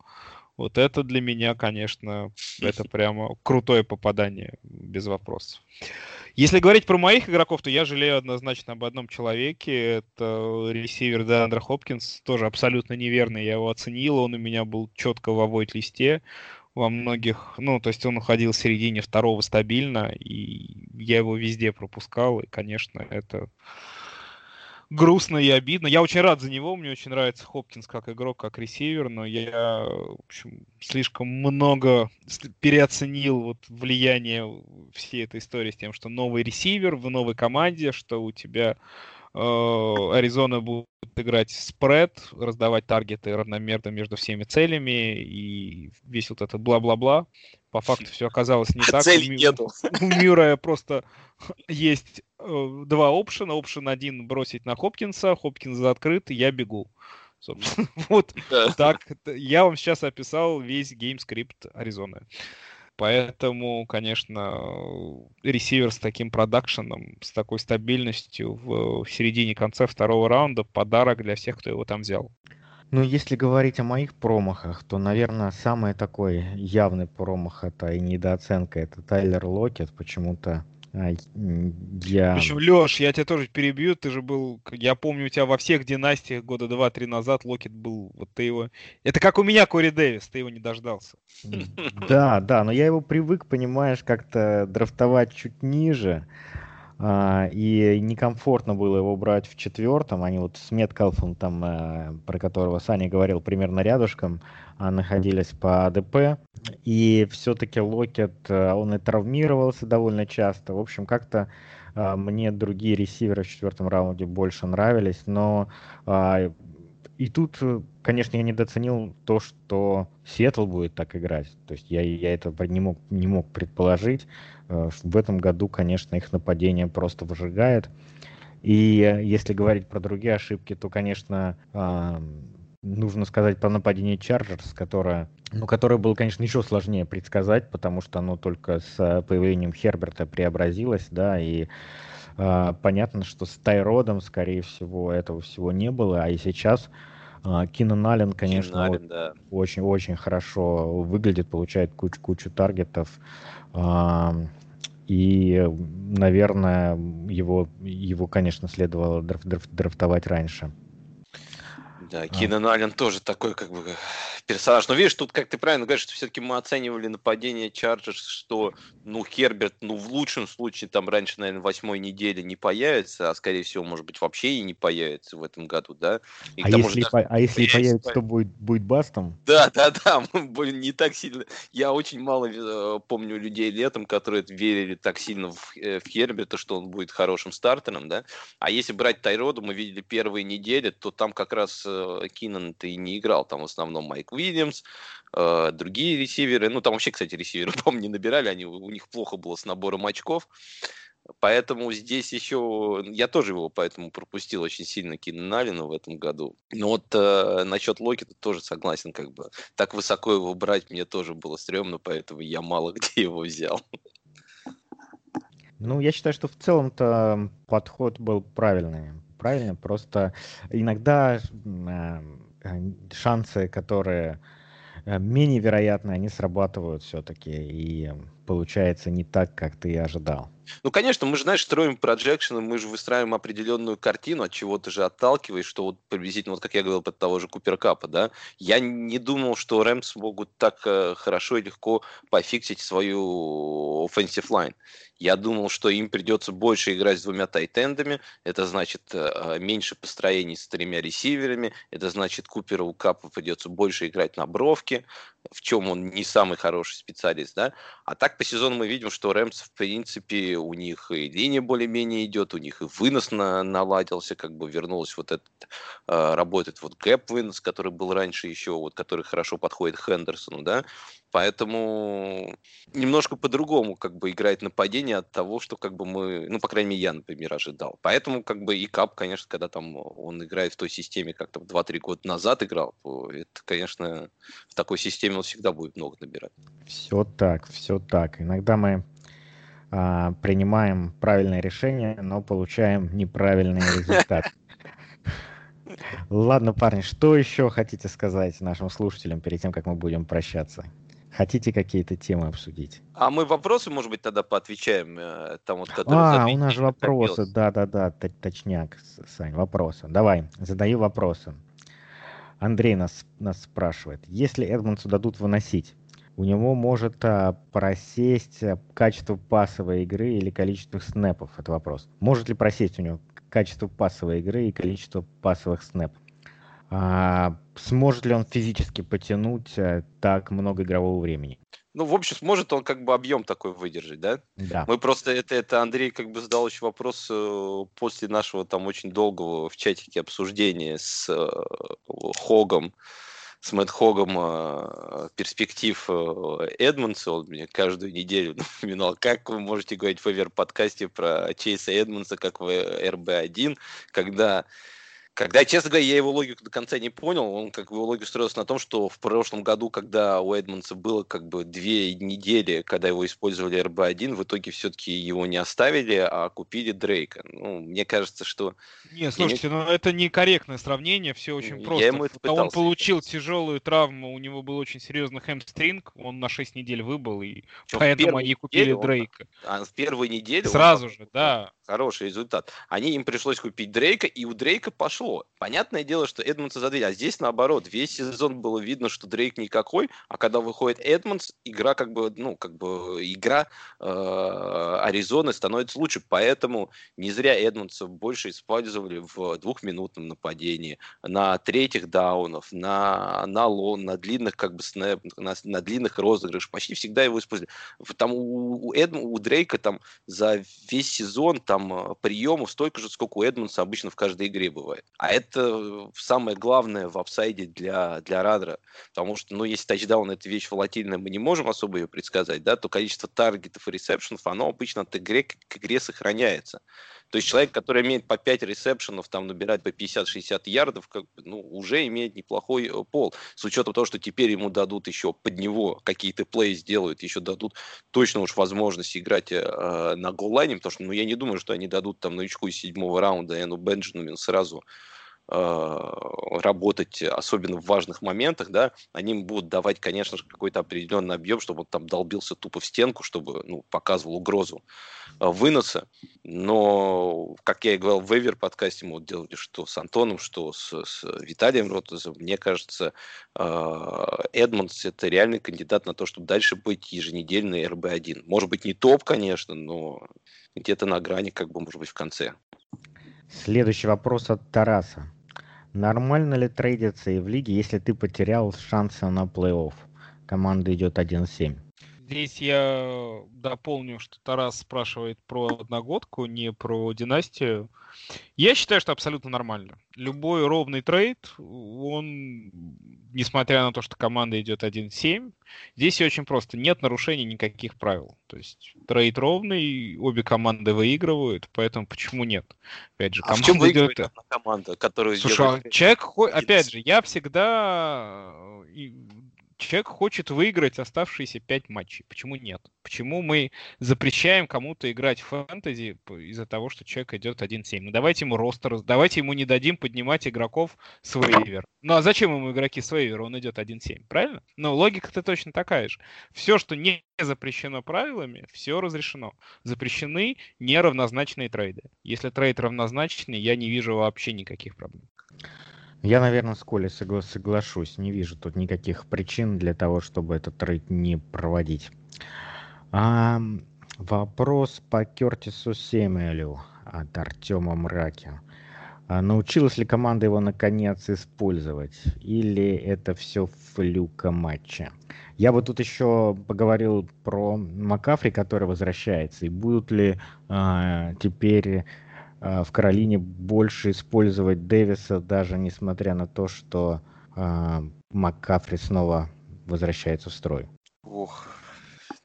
C: Вот это для меня, конечно, (laughs) это прямо крутое попадание, без вопросов. Если говорить про моих игроков, то я жалею однозначно об одном человеке. Это ресивер Деандра Хопкинс. Тоже абсолютно неверный. Я его оценил. Он у меня был четко в авойт-листе во многих, ну, то есть он уходил в середине второго стабильно, и я его везде пропускал, и, конечно, это грустно и обидно. Я очень рад за него, мне очень нравится Хопкинс как игрок, как ресивер, но я, в общем, слишком много переоценил вот влияние всей этой истории с тем, что новый ресивер в новой команде, что у тебя э, Аризона будет играть спред, раздавать таргеты равномерно между всеми целями и весь вот этот бла-бла-бла. По факту все оказалось не (laughs) так.
D: Цель нету.
C: У Мюррея просто есть э, два опшена. Опшен один бросить на Хопкинса, Хопкинс открыт, я бегу. Собственно, (laughs) вот так. Я вам сейчас описал весь game script Аризоны. Поэтому, конечно, ресивер с таким production ом, с такой стабильностью в середине-конце второго раунда подарок для всех, кто его там взял.
B: Ну, если говорить о моих промахах, то, наверное, самый такой явный промах это и недооценка это Тайлер Локет. Почему-то а, я...
C: Причем, Леш, я тебя тоже перебью, ты же был, я помню, у тебя во всех династиях года два-три назад Локет был, вот ты его... Это как у меня Кори Дэвис, ты его не дождался.
B: Да, да, но я его привык, понимаешь, как-то драфтовать чуть ниже, и некомфортно было его брать в четвертом. Они вот с Меткалфом, там, э, про которого Саня говорил, примерно рядышком, а, находились по АДП. И все-таки Локет, э, он и травмировался довольно часто. В общем, как-то а, мне другие ресиверы в четвертом раунде больше нравились, но и тут, конечно, я недооценил то, что Сиэтл будет так играть. То есть я, я этого не мог, не мог предположить. Э, в этом году, конечно, их нападение просто выжигает. И если говорить про другие ошибки, то, конечно, нужно сказать про нападение Чарджерс, которое, ну, которое было, конечно, еще сложнее предсказать, потому что оно только с появлением Херберта преобразилось, да, и э, понятно, что с Тайродом, скорее всего, этого всего не было, а и сейчас Кинан Аллен, конечно, Аллен, вот, да. очень, очень хорошо выглядит, получает кучу, кучу таргетов. Э, и, наверное, его, его конечно, следовало драф, драф, драфтовать раньше.
D: Да, а. Кинан Аллен тоже такой, как бы, персонаж. Но видишь, тут, как ты правильно говоришь, что все-таки мы оценивали нападение Чарджерс, что, ну, Херберт, ну, в лучшем случае, там раньше, наверное, восьмой недели не появится, а, скорее всего, может быть, вообще и не появится в этом году, да?
B: И а, если, по- а если появится, появится, то будет, будет бастом?
D: Да, да, да, (laughs) не так сильно. Я очень мало э, помню людей летом, которые верили так сильно в, э, в Херберта, что он будет хорошим стартером, да? А если брать Тайроду, мы видели первые недели, то там как раз э, Кинан-то и не играл, там в основном Майк Уильямс, э, другие ресиверы. Ну, там вообще, кстати, ресиверы, (laughs) по-моему, не набирали, они, у них плохо было с набором очков. Поэтому здесь еще... Я тоже его поэтому пропустил очень сильно Кинналину в этом году. Но вот э, насчет Локета тоже согласен, как бы. Так высоко его брать мне тоже было стрёмно, поэтому я мало (laughs) где его взял.
B: Ну, я считаю, что в целом-то подход был правильный. Правильно, просто иногда Э, шансы, которые э, менее вероятны, они срабатывают все-таки, и получается не так, как ты ожидал.
D: Ну, конечно, мы же, знаешь, строим проджекшены, мы же выстраиваем определенную картину, от чего ты же отталкиваешь, что вот приблизительно, вот как я говорил, под того же Куперкапа, да, я не думал, что Рэмс могут так э, хорошо и легко пофиксить свою offensive line. Я думал, что им придется больше играть с двумя тайтендами. Это значит э, меньше построений с тремя ресиверами. Это значит Куперу Капу придется больше играть на бровке. В чем он не самый хороший специалист, да. А так по сезону мы видим, что Рэмс, в принципе, у них и линия более-менее идет, у них и вынос на, наладился, как бы вернулась вот этот, э, работает вот гэп вынос, который был раньше еще, вот, который хорошо подходит Хендерсону, да. Поэтому немножко по-другому как бы играет нападение от того, что как бы мы, ну, по крайней мере, я, например, ожидал. Поэтому как бы и Кап, конечно, когда там он играет в той системе, как там 2-3 года назад играл, то это, конечно, в такой системе он всегда будет много набирать.
B: Все так, все так. Иногда мы а, принимаем правильное решение, но получаем неправильный результат. Ладно, парни, что еще хотите сказать нашим слушателям перед тем, как мы будем прощаться? Хотите какие-то темы обсудить?
D: А мы вопросы, может быть, тогда поотвечаем? Э, там вот,
B: а, у нас же вопросы, да-да-да, точняк, Сань, вопросы. Давай, задаю вопросы. Андрей нас, нас спрашивает, если Эдмонсу дадут выносить, у него может а, просесть а, качество пасовой игры или количество снэпов? Это вопрос. Может ли просесть у него качество пасовой игры и количество пасовых снэпов? А, сможет ли он физически потянуть а, так много игрового времени?
D: Ну, в общем, сможет он как бы объем такой выдержать, да?
B: Да.
D: Мы просто, это, это Андрей как бы задал еще вопрос э, после нашего там очень долгого в чатике обсуждения с э, Хогом, с Мэтт Хогом э, перспектив э, Эдмонса. Он мне каждую неделю (laughs) напоминал, как вы можете говорить в Эвер-подкасте про Чейса Эдмонса, как в РБ-1, когда когда, честно говоря, я его логику до конца не понял, он как бы его логика строился на том, что в прошлом году, когда у Эдмонса было как бы две недели, когда его использовали РБ-1, в итоге все-таки его не оставили, а купили Дрейка. Ну, мне кажется, что...
C: Не, слушайте, не... ну это некорректное сравнение, все очень просто. Я ему это он получил тяжелую травму, у него был очень серьезный хэмстринг, он на 6 недель выбыл, и Что, поэтому они купили Дрейка.
D: Он, а в первой неделе...
C: Сразу он... же, да.
D: Хороший результат. Они им пришлось купить Дрейка, и у Дрейка пошло пошло. Понятное дело, что Эдмонса задвинули, а здесь наоборот. Весь сезон было видно, что Дрейк никакой, а когда выходит Эдмонс, игра как бы, ну, как бы игра э, Аризоны становится лучше. Поэтому не зря Эдмонса больше использовали в двухминутном нападении, на третьих даунов, на, на лон, на длинных как бы снэп, на, на длинных розыгрышах. Почти всегда его использовали. Там у, у, Эдм, у Дрейка там за весь сезон там э, приемов столько же, сколько у Эдмонса обычно в каждой игре бывает. А это самое главное в апсайде для, для Радра. Потому что, ну, если тачдаун это вещь волатильная, мы не можем особо ее предсказать, да, то количество таргетов и ресепшенов, оно обычно от игры к игре сохраняется. То есть человек, который имеет по 5 ресепшенов, там набирает по 50-60 ярдов, как ну, уже имеет неплохой э, пол. С учетом того, что теперь ему дадут еще под него какие-то плей сделают, еще дадут точно уж возможность играть э, на голлайне, потому что ну, я не думаю, что они дадут там новичку из седьмого раунда Эну Бенджамину сразу Э, работать, особенно в важных моментах, да, они им будут давать, конечно же, какой-то определенный объем, чтобы он там долбился тупо в стенку, чтобы, ну, показывал угрозу э, выноса. Но, как я и говорил в Эвер подкасте, мы вот делали что с Антоном, что с, с Виталием Ротозом, мне кажется, э, Эдмонс это реальный кандидат на то, чтобы дальше быть еженедельный РБ-1. Может быть, не топ, конечно, но где-то на грани, как бы, может быть, в конце.
B: Следующий вопрос от Тараса. Нормально ли трейдиться и в лиге, если ты потерял шансы на плей-офф? Команда идет 1-7.
C: Здесь я дополню, что Тарас спрашивает про одногодку, не про династию. Я считаю, что абсолютно нормально. Любой ровный трейд, он, несмотря на то, что команда идет 1-7, здесь очень просто. Нет нарушений никаких правил. То есть трейд ровный, обе команды выигрывают, поэтому почему нет?
D: Опять же, а в чем выигрывает идет... команда, которую
C: Слушай, делает... А человек, опять же, я всегда человек хочет выиграть оставшиеся пять матчей. Почему нет? Почему мы запрещаем кому-то играть в фэнтези из-за того, что человек идет 1-7? Ну давайте ему ростер, давайте ему не дадим поднимать игроков с вейвер. Ну а зачем ему игроки с вейвера? Он идет 1-7, правильно? Ну логика-то точно такая же. Все, что не запрещено правилами, все разрешено. Запрещены неравнозначные трейды. Если трейд равнозначный, я не вижу вообще никаких проблем.
B: Я, наверное, с Колей согла- соглашусь. Не вижу тут никаких причин для того, чтобы этот трейд не проводить. А, вопрос по Кертису Семелю от Артема Мраки. А научилась ли команда его наконец использовать? Или это все флюка матча? Я бы тут еще поговорил про Макафри, который возвращается. И будут ли а, теперь в Каролине больше использовать Дэвиса, даже несмотря на то, что а, Макафри снова возвращается в строй?
D: Ох,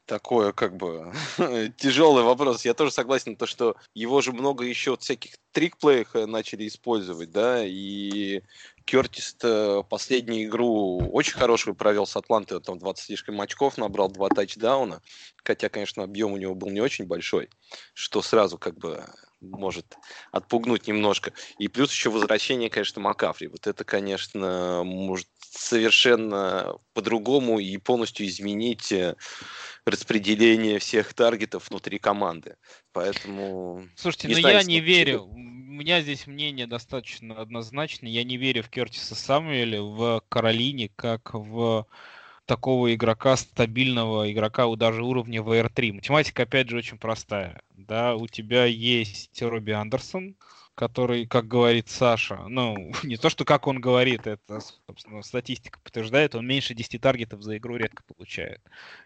D: такое как бы (laughs) тяжелый вопрос. Я тоже согласен, то, что его же много еще всяких трикплеях э, начали использовать, да, и Кертис последнюю игру очень хорошую провел с Атлантой, там 20 слишком очков набрал, два тачдауна, хотя, конечно, объем у него был не очень большой, что сразу как бы может отпугнуть немножко. И плюс еще возвращение, конечно, Макафри. Вот это, конечно, может совершенно по-другому и полностью изменить э, распределение всех таргетов внутри команды. Поэтому...
C: Слушайте, но ну знаю, я не верю. У меня здесь мнение достаточно однозначное. Я не верю в Кертиса Самуэля в Каролине, как в такого игрока, стабильного игрока у даже уровня VR3. Математика, опять же, очень простая. Да, у тебя есть Робби Андерсон, который, как говорит Саша, ну, (laughs) не то, что как он говорит, это, собственно, статистика подтверждает, он меньше 10 таргетов за игру редко получает.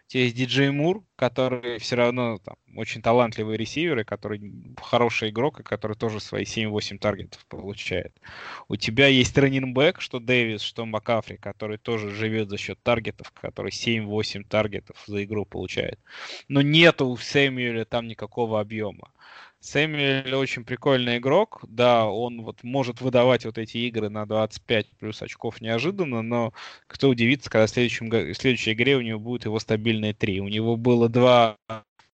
C: У тебя есть Диджей Мур, который все равно там, очень талантливый ресивер, и который хороший игрок, и который тоже свои 7-8 таргетов получает. У тебя есть раннинбэк, что Дэвис, что Макафри, который тоже живет за счет таргетов, который 7-8 таргетов за игру получает. Но нету у Сэмюэля там никакого объема. Сэмюэль очень прикольный игрок, да, он вот может выдавать вот эти игры на 25 плюс очков неожиданно, но кто удивится, когда в, следующем, в следующей игре у него будет его стабильные 3. У него было два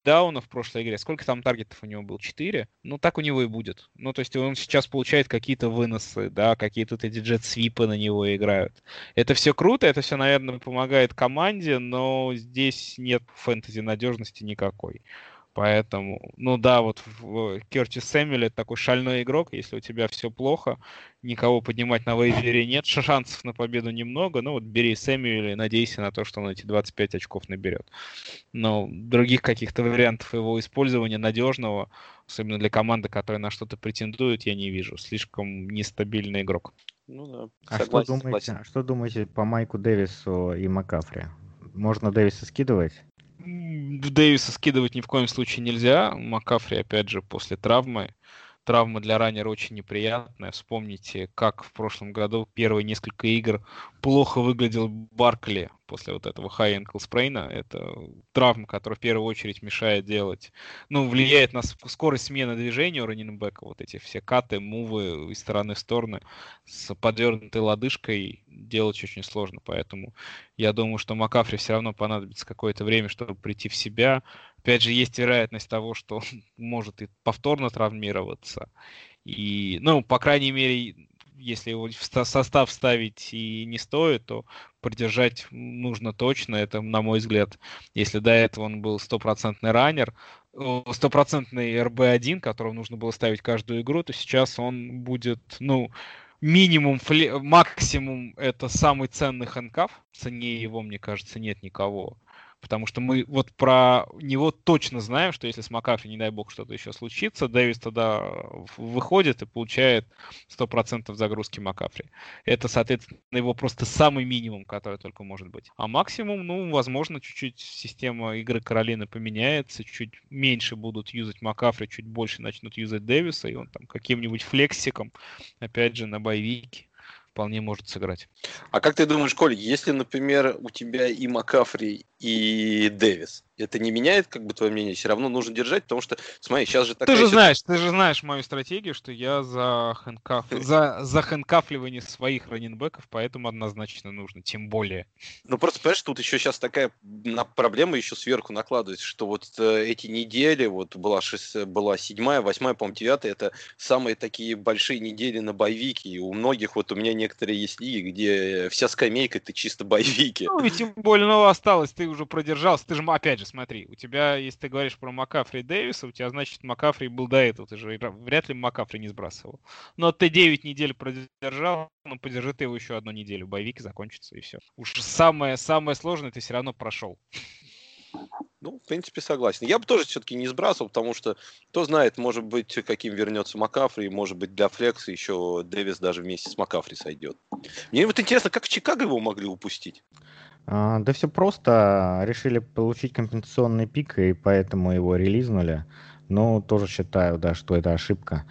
C: дауна в прошлой игре. Сколько там таргетов у него было? Четыре? Ну, так у него и будет. Ну, то есть он сейчас получает какие-то выносы, да, какие-то эти джет-свипы на него играют. Это все круто, это все, наверное, помогает команде, но здесь нет фэнтези надежности никакой. Поэтому, ну да, вот в Кертис Сэмюэль это такой шальной игрок. Если у тебя все плохо, никого поднимать на вейвере нет, шансов на победу немного. Ну вот бери Сэмюэля и надейся на то, что он эти 25 очков наберет. Но других каких-то вариантов его использования надежного, особенно для команды, которая на что-то претендует, я не вижу. Слишком нестабильный игрок.
B: Ну да. А согласен, что, думаете, согласен. что думаете по Майку Дэвису и Макафри? Можно Дэвиса скидывать?
C: Дэвиса скидывать ни в коем случае нельзя. Макафри, опять же, после травмы травма для раннера очень неприятная. Вспомните, как в прошлом году первые несколько игр плохо выглядел Баркли после вот этого high ankle sprain. Это травма, которая в первую очередь мешает делать, ну, влияет на скорость смены движения у раннинбека. Вот эти все каты, мувы из стороны в стороны с подвернутой лодыжкой делать очень сложно. Поэтому я думаю, что Макафри все равно понадобится какое-то время, чтобы прийти в себя. Опять же, есть вероятность того, что он (laughs) может и повторно травмироваться. И, ну, по крайней мере, если его в состав ставить и не стоит, то продержать нужно точно. Это, на мой взгляд, если до этого он был стопроцентный раннер, стопроцентный РБ-1, которого нужно было ставить каждую игру, то сейчас он будет, ну, минимум, фле... максимум это самый ценный хэнкаф. Цене его, мне кажется, нет никого. Потому что мы вот про него точно знаем, что если с Макафри, не дай бог, что-то еще случится, Дэвис тогда выходит и получает 100% загрузки Макафри. Это, соответственно, его просто самый минимум, который только может быть. А максимум, ну, возможно, чуть-чуть система игры Каролины поменяется, чуть меньше будут юзать Макафри, чуть больше начнут юзать Дэвиса, и он там каким-нибудь флексиком, опять же, на боевике вполне может сыграть.
D: А как ты думаешь, Коль, если, например, у тебя и Макафри, и Дэвис, это не меняет, как бы, твое мнение? Все равно нужно держать, потому что, смотри, сейчас же
C: такая... Ты же знаешь, ты же знаешь мою стратегию, что я за, хэнкаф... (laughs) за, за хэнкафливание своих раненбеков, поэтому однозначно нужно, тем более.
D: Ну, просто, понимаешь, тут еще сейчас такая проблема еще сверху накладывается, что вот э, эти недели, вот была, шесть, была седьмая, восьмая, по-моему, девятая, это самые такие большие недели на боевике, и у многих, вот у меня некоторые есть лиги, где вся скамейка это чисто боевики.
C: Ну, и тем более, ну, осталось, ты уже продержался, ты же, опять же, смотри, у тебя, если ты говоришь про Макафри Дэвиса, у тебя, значит, Макафри был до этого, ты же вряд ли Макафри не сбрасывал. Но ты 9 недель продержал, ну, подержи ты его еще одну неделю, боевик закончится, и все. Уж самое, самое сложное ты все равно прошел.
D: Ну, в принципе, согласен. Я бы тоже все-таки не сбрасывал, потому что, кто знает, может быть, каким вернется Макафри, может быть, для флекса еще Дэвис даже вместе с Макафри сойдет. Мне вот интересно, как в Чикаго его могли упустить?
B: А, да все просто. Решили получить компенсационный пик, и поэтому его релизнули. Но тоже считаю, да, что это ошибка.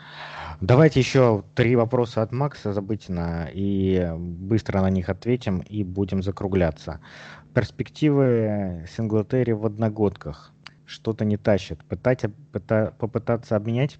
B: Давайте еще три вопроса от Макса Забытина, и быстро на них ответим, и будем закругляться. Перспективы Синглтери в одногодках. Что-то не тащит. Пытать, пыта, попытаться обменять?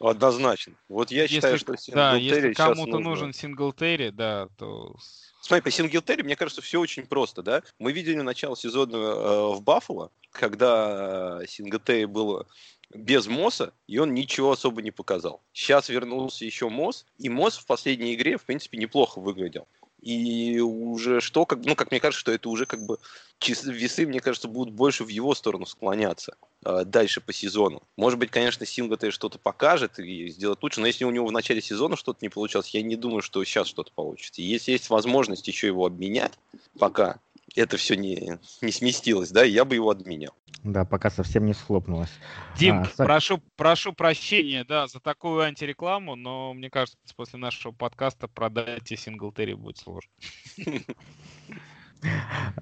D: Однозначно. Вот я считаю,
C: если,
D: что
C: Да, если кому-то нужно... нужен Синглтери, да, то...
D: Смотри, по Синглтери, мне кажется, все очень просто, да? Мы видели начало сезона э, в Баффало, когда Синглтери было без Моса, и он ничего особо не показал. Сейчас вернулся еще Мос, и Мос в последней игре, в принципе, неплохо выглядел. И уже что, как, ну, как мне кажется, что это уже как бы весы, мне кажется, будут больше в его сторону склоняться э, дальше по сезону. Может быть, конечно, Сингл что-то покажет и сделает лучше, но если у него в начале сезона что-то не получалось, я не думаю, что сейчас что-то получится. И если есть возможность еще его обменять, пока это все не, не сместилось, да, я бы его отменял.
B: Да, пока совсем не схлопнулось.
C: Дим, а, прошу, прошу прощения, да, за такую антирекламу, но мне кажется, после нашего подкаста продать и синглтери будет сложно. (laughs)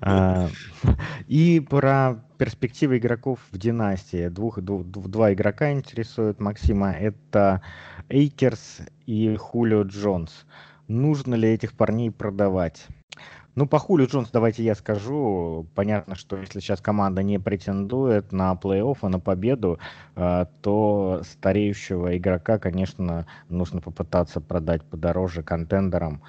B: А, и про перспективы игроков в династии. Двух, два игрока интересуют Максима. Это Эйкерс и Хулио Джонс. Нужно ли этих парней продавать? Ну, по Хулю Джонс, давайте я скажу. Понятно, что если сейчас команда не претендует на плей-офф и на победу, э, то стареющего игрока, конечно, нужно попытаться продать подороже контендерам.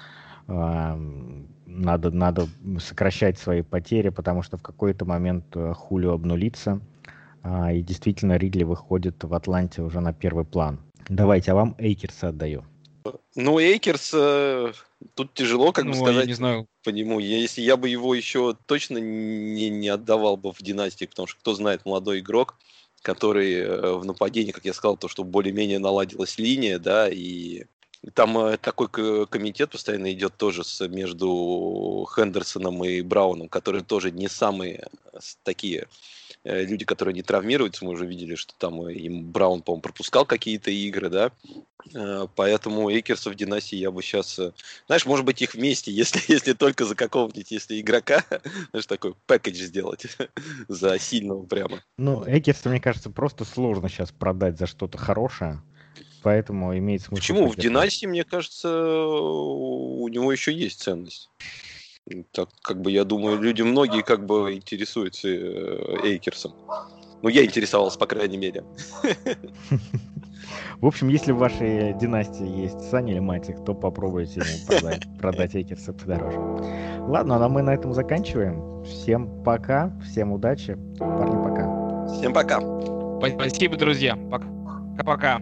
B: Надо, надо сокращать свои потери, потому что в какой-то момент э, Хулю обнулится. И действительно, Ридли выходит в Атланте уже на первый план. Давайте, а вам Эйкерса отдаю.
D: Ну, Эйкерс, э, тут тяжело, как ну, бы сказать,
C: не знаю.
D: по нему. Если я бы его еще точно не, не отдавал бы в династии, потому что, кто знает, молодой игрок, который э, в нападении, как я сказал, то, что более-менее наладилась линия, да, и там э, такой комитет постоянно идет тоже с, между Хендерсоном и Брауном, которые тоже не самые такие Э, люди, которые не травмируются, мы уже видели, что там им Браун, по-моему, пропускал какие-то игры, да, э, поэтому Эйкерсов в династии я бы сейчас, э, знаешь, может быть, их вместе, (laughs) если, если только за какого-нибудь, если игрока, (laughs) знаешь, такой пэкэдж сделать (laughs) за сильного прямо.
B: Ну, Эйкерса, мне кажется, просто сложно сейчас продать за что-то хорошее. Поэтому имеет смысл.
D: Почему? В династии, мне кажется, у него еще есть ценность. Так, как бы, я думаю, люди многие как бы интересуются э, Эйкерсом. Ну, я интересовался, по крайней мере.
B: В общем, если в вашей династии есть Саня или Матик, то попробуйте продать, (laughs) продать Эйкерса подороже. Ладно, ну, а мы на этом заканчиваем. Всем пока, всем удачи. Парни, пока.
D: Всем пока.
C: Спасибо, друзья. Пока-пока.